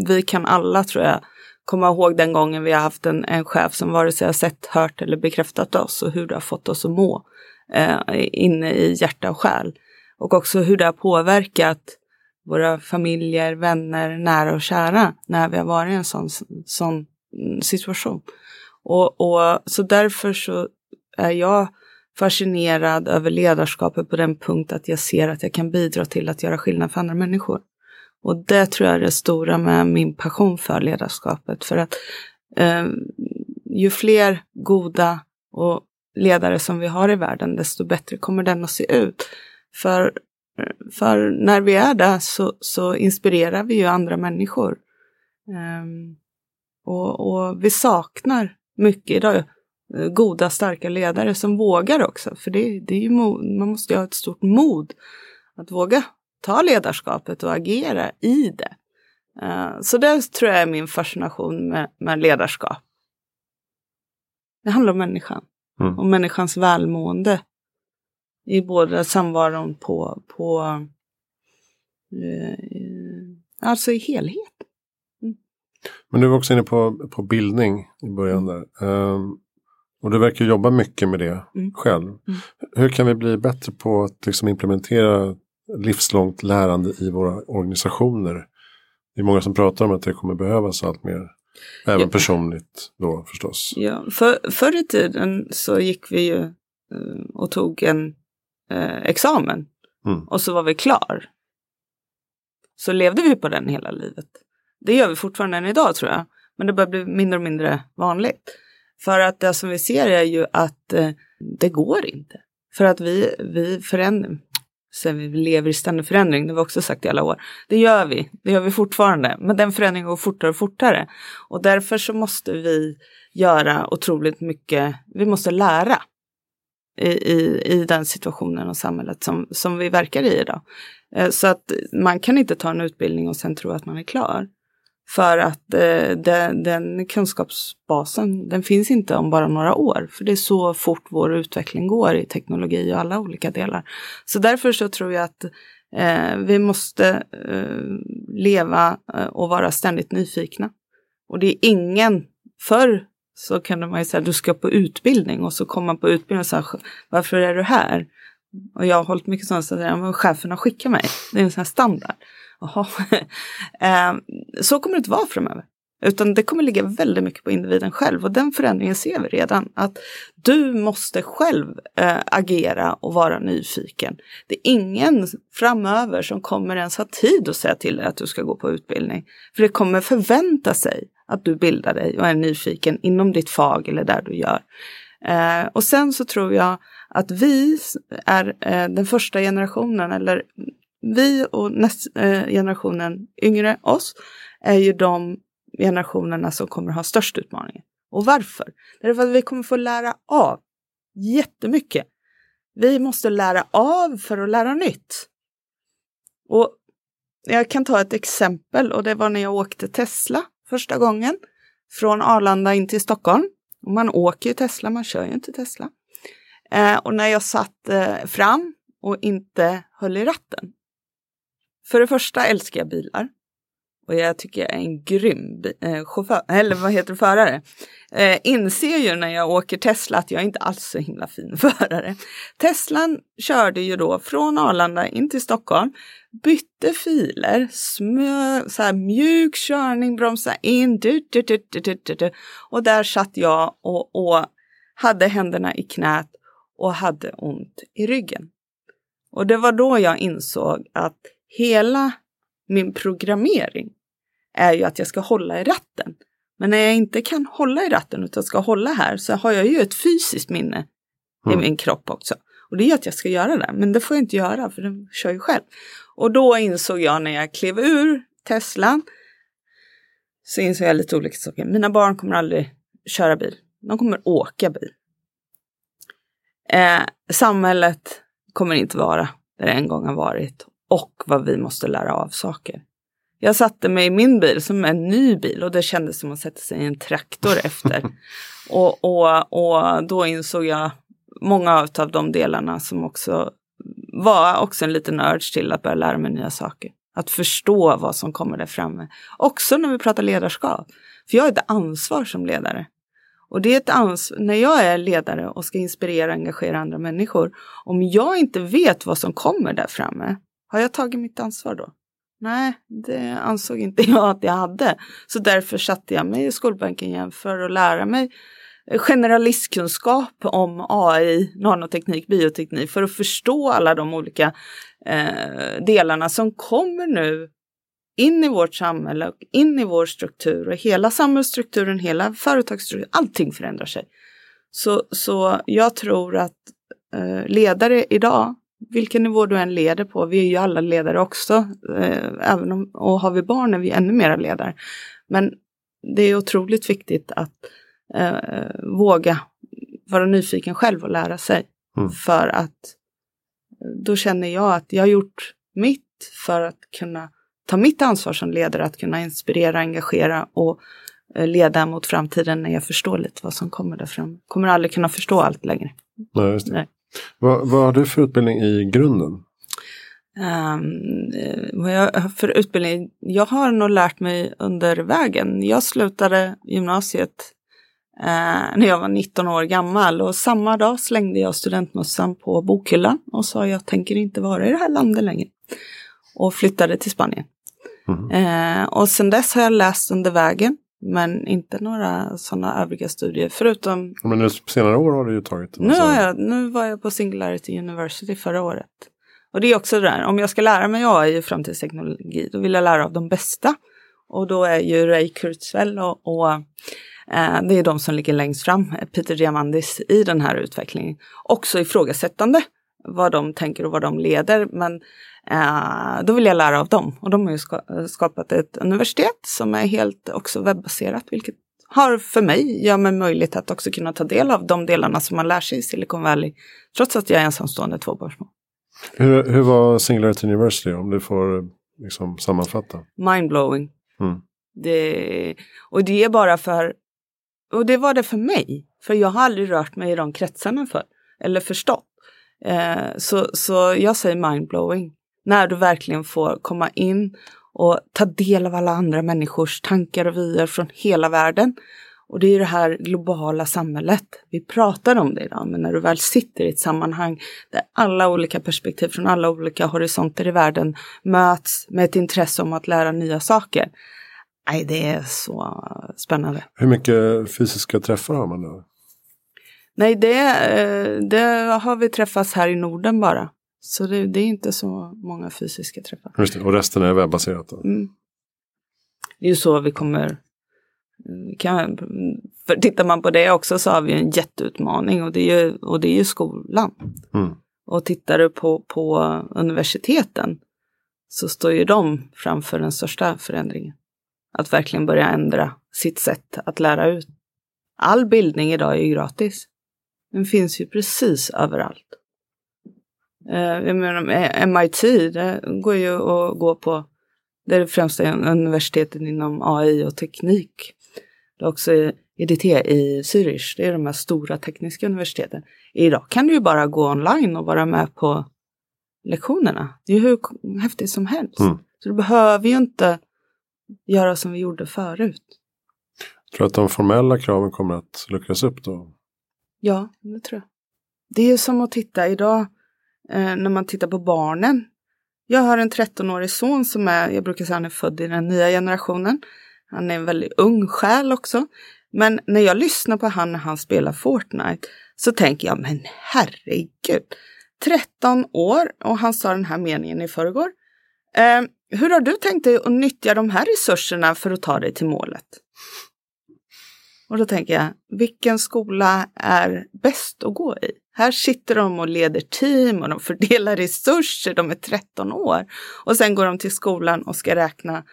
Vi kan alla, tror jag, komma ihåg den gången vi har haft en, en chef som vare sig har sett, hört eller bekräftat oss och hur det har fått oss att må eh, inne i hjärta och själ. Och också hur det har påverkat våra familjer, vänner, nära och kära när vi har varit i en sån, sån situation. Och, och, så därför så är jag fascinerad över ledarskapet på den punkt att jag ser att jag kan bidra till att göra skillnad för andra människor. Och det tror jag är det stora med min passion för ledarskapet. För att eh, ju fler goda och ledare som vi har i världen, desto bättre kommer den att se ut. För för när vi är där så, så inspirerar vi ju andra människor. Um, och, och, vi saknar mycket idag eh, goda, starka ledare som vågar också. För det, det är ju man måste ju ha ett stort mod att våga ta ledarskapet och agera i det. Uh, så det tror jag är min fascination med, med ledarskap. Det handlar om människan. Mm. Och människans välmående. I både samvaron på, på uh, alltså i helhet. Mm. Men du var också inne på, på bildning i början där. Um, och du verkar jobba mycket med det mm. själv. Mm. Hur kan vi bli bättre på att liksom implementera livslångt lärande i våra organisationer? Det är många som pratar om att det kommer behövas allt mer. Även ja. personligt då förstås. Ja, för, förr i tiden så gick vi ju eh, och tog en eh, examen. Mm. Och så var vi klar. Så levde vi på den hela livet. Det gör vi fortfarande än idag tror jag. Men det börjar bli mindre och mindre vanligt. För att det som vi ser är ju att eh, det går inte. För att vi, vi förändrar, så vi lever i ständig förändring, det har vi också sagt i alla år. Det gör vi, det gör vi fortfarande, men den förändringen går fortare och fortare. Och därför så måste vi göra otroligt mycket, vi måste lära i, i, i den situationen och samhället som, som vi verkar i idag. Eh, så att man kan inte ta en utbildning och sen tro att man är klar. För att eh, den, den kunskapsbasen, den finns inte om bara några år. För det är så fort vår utveckling går i teknologi och alla olika delar. Så därför så tror jag att eh, vi måste eh, leva eh, och vara ständigt nyfikna. Och det är ingen, förr så kan man ju säga du ska på utbildning och så kommer man på utbildning och säger varför är du här? Och jag har hållit mycket sådana, så att chefen har skickat mig. Det är en sån här standard. Jaha. Ehm, så kommer det inte vara framöver. Utan det kommer ligga väldigt mycket på individen själv och den förändringen ser vi redan. Att du måste själv eh, agera och vara nyfiken. Det är ingen framöver som kommer ens ha tid att säga till dig att du ska gå på utbildning. För det kommer förvänta sig att du bildar dig och är nyfiken inom ditt fag eller där du gör. Eh, och sen så tror jag att vi är eh, den första generationen, eller vi och nästa eh, generationen yngre oss är ju de generationerna som kommer ha störst utmaningar. Och varför? Det är för att vi kommer få lära av jättemycket. Vi måste lära av för att lära nytt. Och jag kan ta ett exempel och det var när jag åkte Tesla första gången från Arlanda in till Stockholm. Man åker ju Tesla, man kör ju inte Tesla. Eh, och när jag satt eh, fram och inte höll i ratten. För det första älskar jag bilar. Och jag tycker jag är en grym eh, chaufför, eller vad heter det, förare. Eh, inser ju när jag åker Tesla att jag inte alls är så himla fin förare. Teslan körde ju då från Arlanda in till Stockholm, bytte filer, smö, så här mjuk körning, bromsa in, du, du, du, du, du, du, och där satt jag och, och hade händerna i knät och hade ont i ryggen. Och det var då jag insåg att hela min programmering är ju att jag ska hålla i ratten. Men när jag inte kan hålla i ratten utan ska hålla här så har jag ju ett fysiskt minne mm. i min kropp också. Och det är att jag ska göra det, men det får jag inte göra för den kör ju själv. Och då insåg jag när jag klev ur Teslan så insåg jag lite olika saker. Mina barn kommer aldrig köra bil. De kommer åka bil. Eh, samhället kommer inte vara där det en gång har varit och vad vi måste lära av saker. Jag satte mig i min bil som en ny bil och det kändes som att sätta sig i en traktor efter. och, och, och då insåg jag många av de delarna som också var också en liten urge till att börja lära mig nya saker. Att förstå vad som kommer där framme. Också när vi pratar ledarskap. För jag har ett ansvar som ledare. Och det är ett ansvar, när jag är ledare och ska inspirera och engagera andra människor. Om jag inte vet vad som kommer där framme, har jag tagit mitt ansvar då? Nej, det ansåg inte jag att jag hade. Så därför satte jag mig i skolbänken igen för att lära mig generalistkunskap om AI, nanoteknik, bioteknik för att förstå alla de olika eh, delarna som kommer nu in i vårt samhälle och in i vår struktur och hela samhällsstrukturen, hela företagsstrukturen, allting förändrar sig. Så, så jag tror att eh, ledare idag vilken nivå du än leder på. Vi är ju alla ledare också. Eh, även om, och har vi barn är vi ännu mera ledare. Men det är otroligt viktigt att eh, våga vara nyfiken själv och lära sig. Mm. För att då känner jag att jag har gjort mitt för att kunna ta mitt ansvar som ledare, att kunna inspirera, engagera och eh, leda mot framtiden när jag förstår lite vad som kommer där fram. Kommer aldrig kunna förstå allt längre. Nej. Vad, vad har du för utbildning i grunden? Um, jag har för utbildning? Jag har nog lärt mig under vägen. Jag slutade gymnasiet uh, när jag var 19 år gammal och samma dag slängde jag studentmössan på bokhyllan och sa jag tänker inte vara i det här landet längre. Och flyttade till Spanien. Mm. Uh, och sen dess har jag läst under vägen. Men inte några sådana övriga studier förutom... Men nu senare år har du ju tagit... Nu, har jag, nu var jag på Singularity University förra året. Och det är också det där, om jag ska lära mig AI och framtidsteknologi, då vill jag lära av de bästa. Och då är ju Ray Kurzweil och, och eh, det är de som ligger längst fram, Peter Diamandis, i den här utvecklingen. Också ifrågasättande vad de tänker och vad de leder. Men eh, då vill jag lära av dem. Och de har ju ska, skapat ett universitet som är helt också webbaserat, vilket har för mig gör mig möjlighet att också kunna ta del av de delarna som man lär sig i Silicon Valley, trots att jag är ensamstående tvåbarnsmor. Hur, hur var Singularity University om du får liksom sammanfatta? Mindblowing. Mm. Det, och det är bara för, och det var det för mig, för jag har aldrig rört mig i de kretsarna för, eller förstått. Eh, så, så jag säger mindblowing, när du verkligen får komma in och ta del av alla andra människors tankar och vyer från hela världen och det är det här globala samhället. Vi pratar om det idag, men när du väl sitter i ett sammanhang där alla olika perspektiv från alla olika horisonter i världen möts med ett intresse om att lära nya saker. Nej, det är så spännande. Hur mycket fysiska träffar har man då? Nej, det, eh, det har vi träffats här i Norden bara. Så det, det är inte så många fysiska träffar. Just det, och resten är webbaserat? Mm. Det är ju så vi kommer kan, för tittar man på det också så har vi en jätteutmaning och det är ju, och det är ju skolan. Mm. Och tittar du på, på universiteten så står ju de framför den största förändringen. Att verkligen börja ändra sitt sätt att lära ut. All bildning idag är ju gratis. Den finns ju precis överallt. Uh, jag menar, MIT, det går ju att gå på, det är det främsta universitetet inom AI och teknik. Det är också EDT i Zürich, det är de här stora tekniska universiteten. Idag kan du ju bara gå online och vara med på lektionerna. Det är ju hur häftigt som helst. Mm. Så du behöver ju inte göra som vi gjorde förut. Tror du att de formella kraven kommer att luckras upp då? Ja, det tror jag. Det är som att titta idag eh, när man tittar på barnen. Jag har en 13-årig son som är, jag brukar säga han är född i den nya generationen. Han är en väldigt ung själ också. Men när jag lyssnar på han när han spelar Fortnite så tänker jag, men herregud. 13 år och han sa den här meningen i förrgår. Eh, hur har du tänkt dig att nyttja de här resurserna för att ta dig till målet? Och då tänker jag, vilken skola är bäst att gå i? Här sitter de och leder team och de fördelar resurser, de är 13 år. Och sen går de till skolan och ska räkna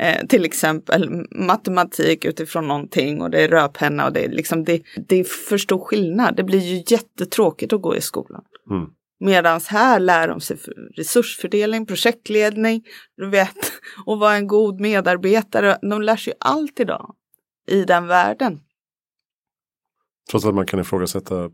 Eh, till exempel matematik utifrån någonting och det är rödpenna och det är liksom det, det är för stor skillnad. Det blir ju jättetråkigt att gå i skolan. Mm. Medan här lär de sig resursfördelning, projektledning, du vet, och vara en god medarbetare. De lär sig allt idag i den världen. Trots att man kan ifrågasätta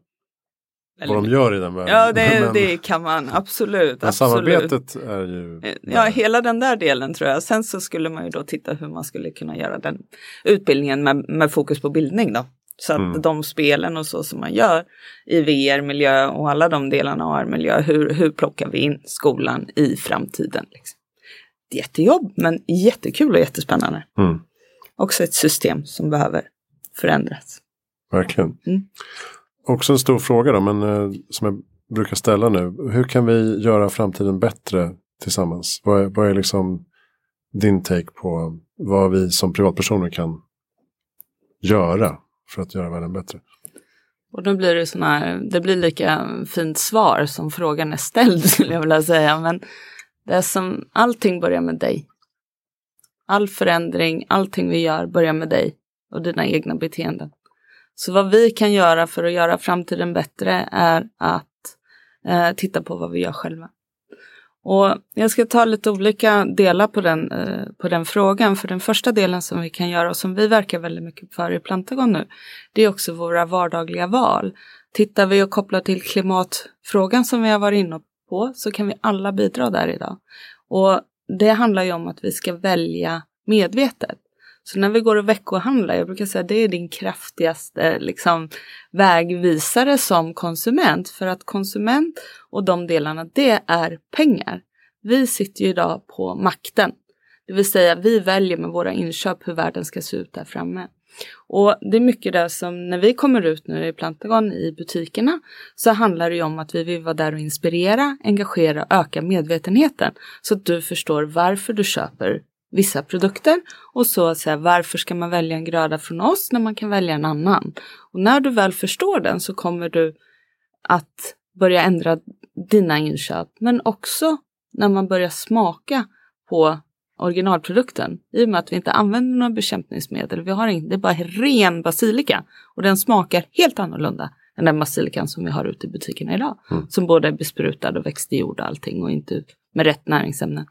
eller, vad de gör i den världen. Ja, det, men, det kan man absolut. Men samarbetet är ju... Eh, ja, hela den där delen tror jag. Sen så skulle man ju då titta hur man skulle kunna göra den utbildningen med, med fokus på bildning då. Så att mm. de spelen och så som man gör i VR-miljö och alla de delarna av AR-miljö, hur, hur plockar vi in skolan i framtiden? Liksom. Det är jättejobb, men jättekul och jättespännande. Mm. Också ett system som behöver förändras. Verkligen. Mm. Också en stor fråga då, men eh, som jag brukar ställa nu. Hur kan vi göra framtiden bättre tillsammans? Vad är, vad är liksom din take på vad vi som privatpersoner kan göra för att göra världen bättre? Och då blir det såna här, det blir lika fint svar som frågan är ställd skulle jag vilja säga. Men det är som, allting börjar med dig. All förändring, allting vi gör börjar med dig och dina egna beteenden. Så vad vi kan göra för att göra framtiden bättre är att eh, titta på vad vi gör själva. Och jag ska ta lite olika delar på den, eh, på den frågan. För den första delen som vi kan göra och som vi verkar väldigt mycket för i Plantagon nu, det är också våra vardagliga val. Tittar vi och kopplar till klimatfrågan som vi har varit inne på så kan vi alla bidra där idag. Och det handlar ju om att vi ska välja medvetet. Så när vi går och veckohandlar, jag brukar säga att det är din kraftigaste liksom, vägvisare som konsument. För att konsument och de delarna, det är pengar. Vi sitter ju idag på makten. Det vill säga vi väljer med våra inköp hur världen ska se ut där framme. Och det är mycket det som när vi kommer ut nu i Plantagon i butikerna så handlar det ju om att vi vill vara där och inspirera, engagera och öka medvetenheten så att du förstår varför du köper vissa produkter och så att säga varför ska man välja en gröda från oss när man kan välja en annan? Och när du väl förstår den så kommer du att börja ändra dina inköp men också när man börjar smaka på originalprodukten i och med att vi inte använder några bekämpningsmedel. Vi har inte, det är bara ren basilika och den smakar helt annorlunda än den basilikan som vi har ute i butikerna idag. Mm. Som både är besprutad och växt i jord och allting och inte med rätt näringsämnen.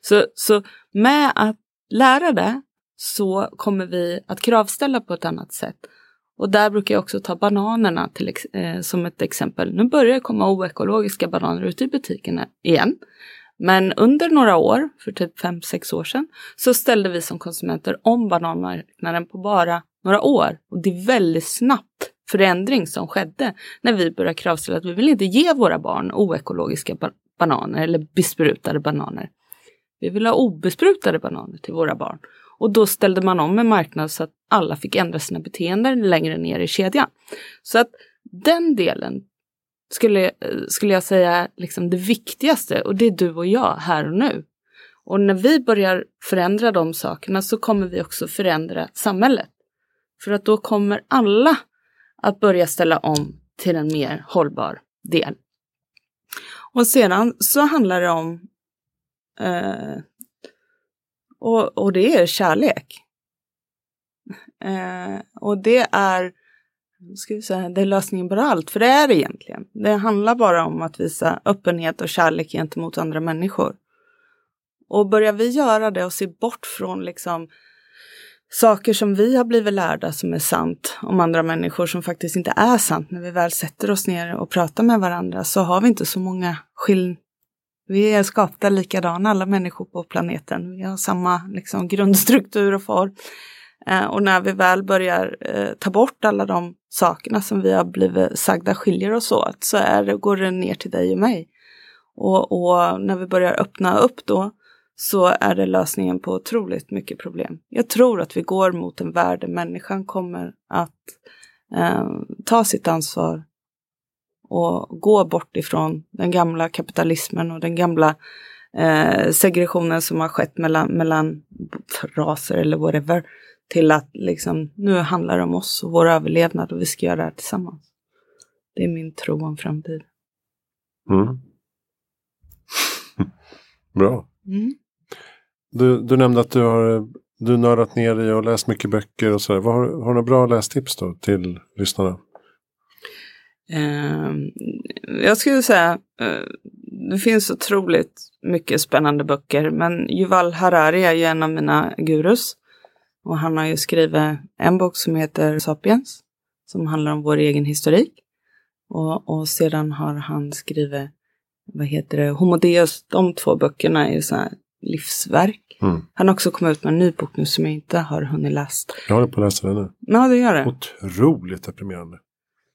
Så, så med att lära det så kommer vi att kravställa på ett annat sätt. Och där brukar jag också ta bananerna till, eh, som ett exempel. Nu börjar det komma oekologiska bananer ut i butikerna igen. Men under några år, för typ 5-6 år sedan, så ställde vi som konsumenter om bananmarknaden på bara några år. Och det är väldigt snabbt förändring som skedde när vi började kravställa att vi vill inte ge våra barn oekologiska bananer eller besprutade bananer. Vi vill ha obesprutade bananer till våra barn. Och då ställde man om en marknad så att alla fick ändra sina beteenden längre ner i kedjan. Så att den delen skulle, skulle jag säga liksom det viktigaste och det är du och jag här och nu. Och när vi börjar förändra de sakerna så kommer vi också förändra samhället. För att då kommer alla att börja ställa om till en mer hållbar del. Och sedan så handlar det om eh, och, och det är kärlek. Eh, och det är ska vi säga, det är lösningen på allt, för det är det egentligen. Det handlar bara om att visa öppenhet och kärlek gentemot andra människor. Och börjar vi göra det och se bort från liksom saker som vi har blivit lärda som är sant om andra människor som faktiskt inte är sant när vi väl sätter oss ner och pratar med varandra så har vi inte så många skillnader. Vi är skapta likadana alla människor på planeten. Vi har samma liksom, grundstruktur och form. Eh, och när vi väl börjar eh, ta bort alla de sakerna som vi har blivit sagda skiljer oss åt så är det, går det ner till dig och mig. Och, och när vi börjar öppna upp då så är det lösningen på otroligt mycket problem. Jag tror att vi går mot en värld där människan kommer att eh, ta sitt ansvar och gå bort ifrån den gamla kapitalismen och den gamla eh, segregationen som har skett mellan, mellan raser eller whatever till att liksom, nu handlar det om oss och vår överlevnad och vi ska göra det här tillsammans. Det är min tro om framtiden. Mm. Bra. Mm. Du, du nämnde att du har du nördat ner dig och läst mycket böcker och sådär. Har, har du några bra lästips då till lyssnarna? Uh, jag skulle säga, uh, det finns otroligt mycket spännande böcker, men Yuval Harari är ju en av mina gurus. Och han har ju skrivit en bok som heter Sapiens, som handlar om vår egen historik. Och, och sedan har han skrivit, vad heter det, Homo Deus. De två böckerna är ju så här livsverk. Mm. Han har också kommit ut med en ny bok nu som jag inte har hunnit läsa. Jag håller på att läsa den nu. Ja, det gör det. Otroligt deprimerande.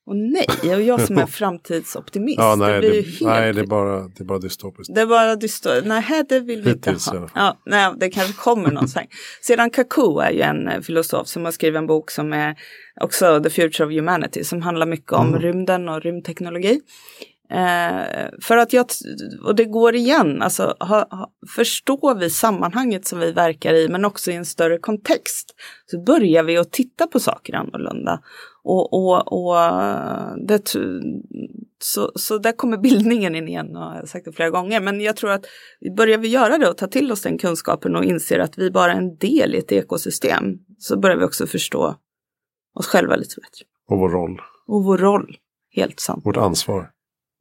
Och nej, och jag som är framtidsoptimist. ja, nej, det, det, helt... nej det, är bara, det är bara dystopiskt. Det är bara dystopiskt. Nej, det vill vi inte ha. Ja, nej, det kanske kommer någonstans. Sedan Kaku är ju en eh, filosof som har skrivit en bok som är också The Future of Humanity som handlar mycket om mm. rymden och rymdteknologi. Eh, för att jag, och det går igen, alltså ha, ha, förstår vi sammanhanget som vi verkar i men också i en större kontext. Så börjar vi att titta på saker annorlunda. Och, och, och det, så, så där kommer bildningen in igen, och jag har sagt det flera gånger. Men jag tror att börjar vi göra det och ta till oss den kunskapen och inser att vi bara är en del i ett ekosystem så börjar vi också förstå oss själva lite bättre. Och vår roll. Och vår roll, helt sant. Vårt ansvar.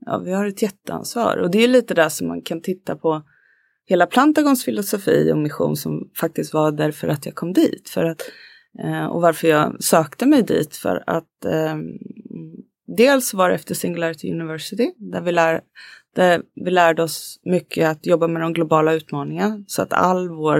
Ja, vi har ett jätteansvar. Och det är lite där som man kan titta på hela Plantagons filosofi och mission som faktiskt var därför att jag kom dit. För att, eh, och varför jag sökte mig dit. För att eh, dels var det efter Singularity University där vi, lär, där vi lärde oss mycket att jobba med de globala utmaningarna. Så att all vår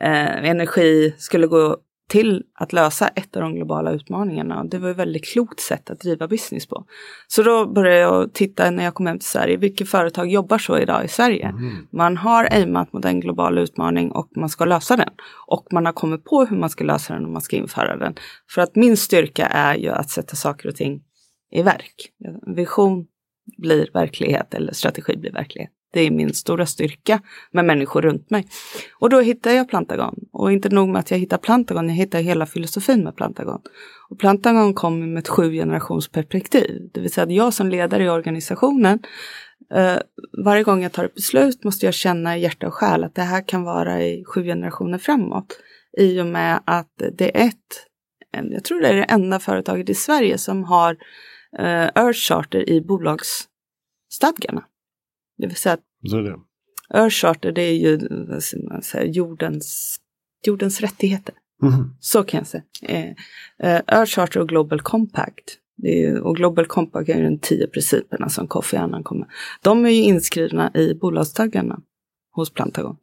eh, energi skulle gå till att lösa ett av de globala utmaningarna. Det var ett väldigt klokt sätt att driva business på. Så då började jag titta när jag kom hem till Sverige, vilka företag jobbar så idag i Sverige? Mm. Man har aimat mot en global utmaning och man ska lösa den. Och man har kommit på hur man ska lösa den och man ska införa den. För att min styrka är ju att sätta saker och ting i verk. Vision blir verklighet eller strategi blir verklighet. Det är min stora styrka med människor runt mig. Och då hittar jag Plantagon. Och inte nog med att jag hittar Plantagon, jag hittar hela filosofin med Plantagon. Och Plantagon kommer med ett sju generationsperspektiv. Det vill säga att jag som ledare i organisationen, eh, varje gång jag tar ett beslut måste jag känna i hjärta och själ att det här kan vara i sju generationer framåt. I och med att det är ett, jag tror det är det enda företaget i Sverige som har eh, Earth Charter i bolagsstadgarna. Det vill säga att Så det. Earth det är ju säga, jordens, jordens rättigheter. Mm. Så kan jag säga. Eh, eh, Earth Charter och Global Compact. Ju, och Global Compact är ju de tio principerna som Kofi Annan kommer. De är ju inskrivna i bolagsstadgarna hos Plantagon.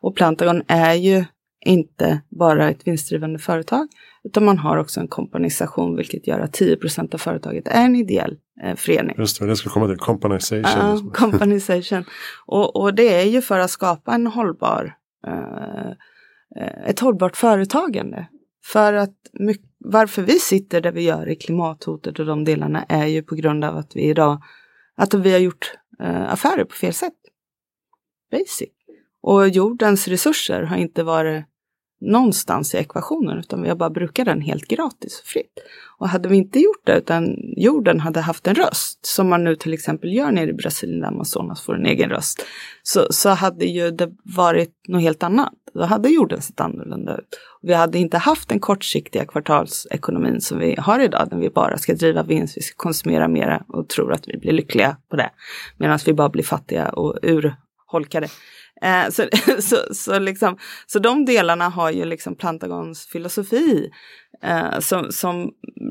Och Plantagon är ju inte bara ett vinstdrivande företag, utan man har också en kompanysation, vilket gör att 10% av företaget är en ideell eh, förening. Just det, det ska komma till companysation. Ja, companysation. och, och det är ju för att skapa en hållbar, eh, ett hållbart företagande. För att mycket, varför vi sitter där vi gör i klimathotet och de delarna är ju på grund av att vi idag, att vi har gjort eh, affärer på fel sätt. Basic. Och jordens resurser har inte varit någonstans i ekvationen utan vi har bara brukat den helt gratis och fritt. Och hade vi inte gjort det utan jorden hade haft en röst som man nu till exempel gör nere i Brasilien, där Amazonas får en egen röst. Så, så hade ju det varit något helt annat. Då hade jorden sett annorlunda ut. Vi hade inte haft den kortsiktiga kvartalsekonomin som vi har idag, där vi bara ska driva vinst, vi ska konsumera mera och tror att vi blir lyckliga på det. Medan vi bara blir fattiga och urholkade. Eh, så, så, så, liksom, så de delarna har ju liksom Plantagons filosofi eh, som, som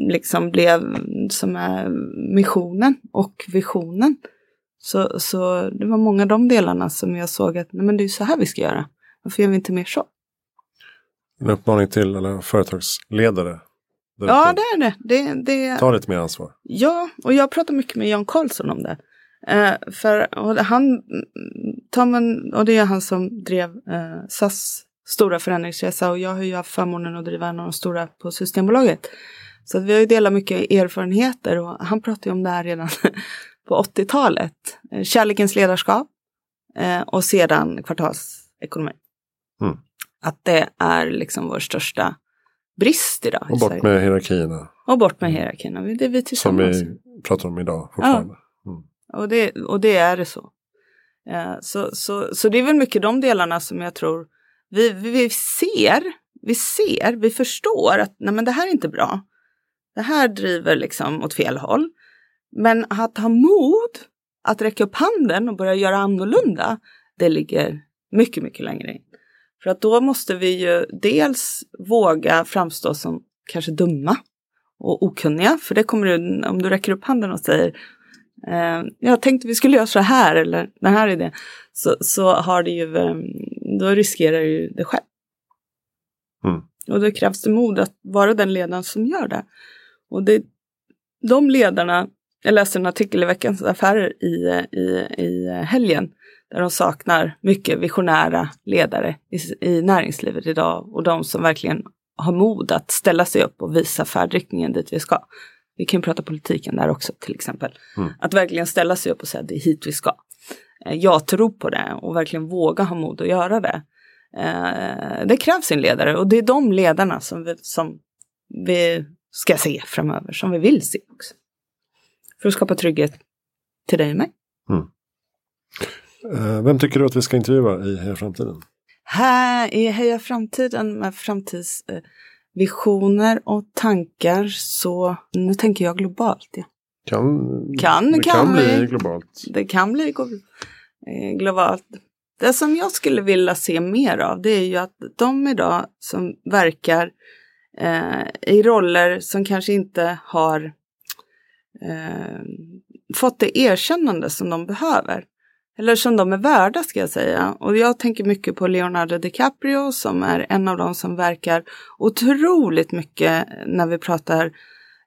liksom blev som är missionen och visionen. Så, så det var många av de delarna som jag såg att nej, men det är så här vi ska göra. Varför gör vi inte mer så? En uppmaning till alla företagsledare. Ja, det är det. det, det... Ta lite mer ansvar. Ja, och jag pratar mycket med Jan Karlsson om det. Eh, för han, tar man, och det är han som drev eh, SAS stora förändringsresa och jag har ju haft förmånen att driva en av de stora på Systembolaget. Så vi har ju delat mycket erfarenheter och han pratade ju om det här redan på 80-talet. Eh, kärlekens ledarskap eh, och sedan kvartalsekonomi. Mm. Att det är liksom vår största brist idag. Och bort med hierarkierna. Och bort med hierarkierna. Det är vi tillsammans. Som vi pratar om idag fortfarande. Och det, och det är det så. Eh, så, så. Så det är väl mycket de delarna som jag tror vi, vi ser, vi ser, vi förstår att nej men det här är inte bra. Det här driver liksom åt fel håll. Men att ha mod att räcka upp handen och börja göra annorlunda, det ligger mycket, mycket längre in. För att då måste vi ju dels våga framstå som kanske dumma och okunniga, för det kommer du, om du räcker upp handen och säger jag tänkte vi skulle göra så här eller den här idén. Så, så har det ju, eh, då riskerar du det själv. Mm. Och då krävs det mod att vara den ledaren som gör det. Och det, de ledarna, jag läste en artikel i Veckans Affärer i, i, i helgen, där de saknar mycket visionära ledare i, i näringslivet idag och de som verkligen har mod att ställa sig upp och visa färdriktningen dit vi ska. Vi kan prata politiken där också till exempel. Mm. Att verkligen ställa sig upp och säga det är hit vi ska. Eh, jag tror på det och verkligen våga ha mod att göra det. Eh, det krävs en ledare och det är de ledarna som vi, som vi ska se framöver, som vi vill se också. För att skapa trygghet till dig och mig. Mm. Eh, vem tycker du att vi ska intervjua i Heja Framtiden? Här i Heja Framtiden med framtidsvisioner och tankar så nu tänker jag globalt. Ja. Kan, kan, det kan, kan bli globalt. Det kan bli eh, globalt. Det som jag skulle vilja se mer av det är ju att de idag som verkar eh, i roller som kanske inte har eh, fått det erkännande som de behöver. Eller som de är värda ska jag säga. Och jag tänker mycket på Leonardo DiCaprio som är en av de som verkar otroligt mycket när vi pratar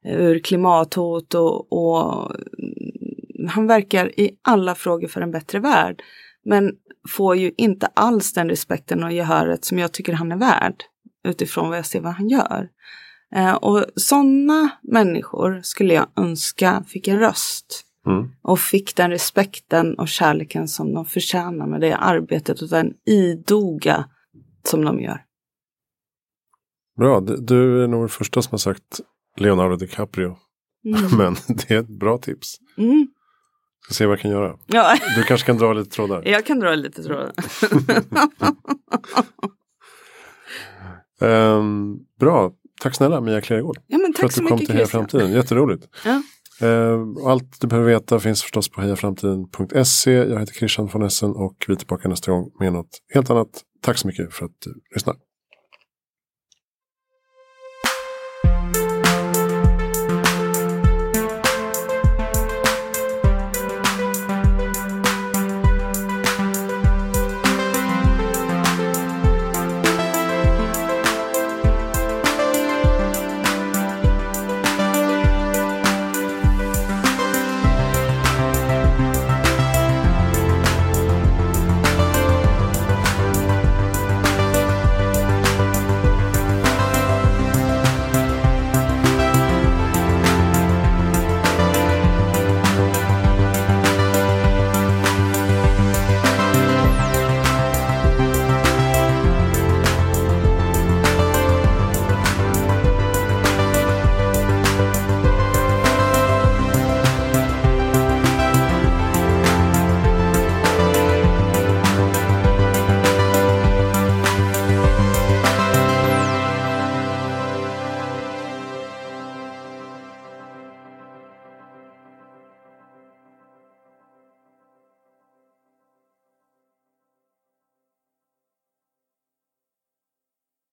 eh, ur klimathot och, och mm, han verkar i alla frågor för en bättre värld. Men får ju inte alls den respekten och gehöret som jag tycker han är värd utifrån vad jag ser vad han gör. Eh, och sådana människor skulle jag önska fick en röst. Mm. Och fick den respekten och kärleken som de förtjänar med det arbetet och den idoga som de gör. Bra, du är nog den första som har sagt Leonardo DiCaprio. Mm. Men det är ett bra tips. Mm. Ska se vad jag kan göra. Ja. Du kanske kan dra lite trådar. Jag kan dra lite trådar. um, bra, tack snälla Mia Klergård. Ja, men tack för att du kom till Heja Framtiden. Jätteroligt. Ja. Eh, allt du behöver veta finns förstås på hejaframtiden.se. Jag heter Christian von Essen och vi är tillbaka nästa gång med något helt annat. Tack så mycket för att du lyssnar.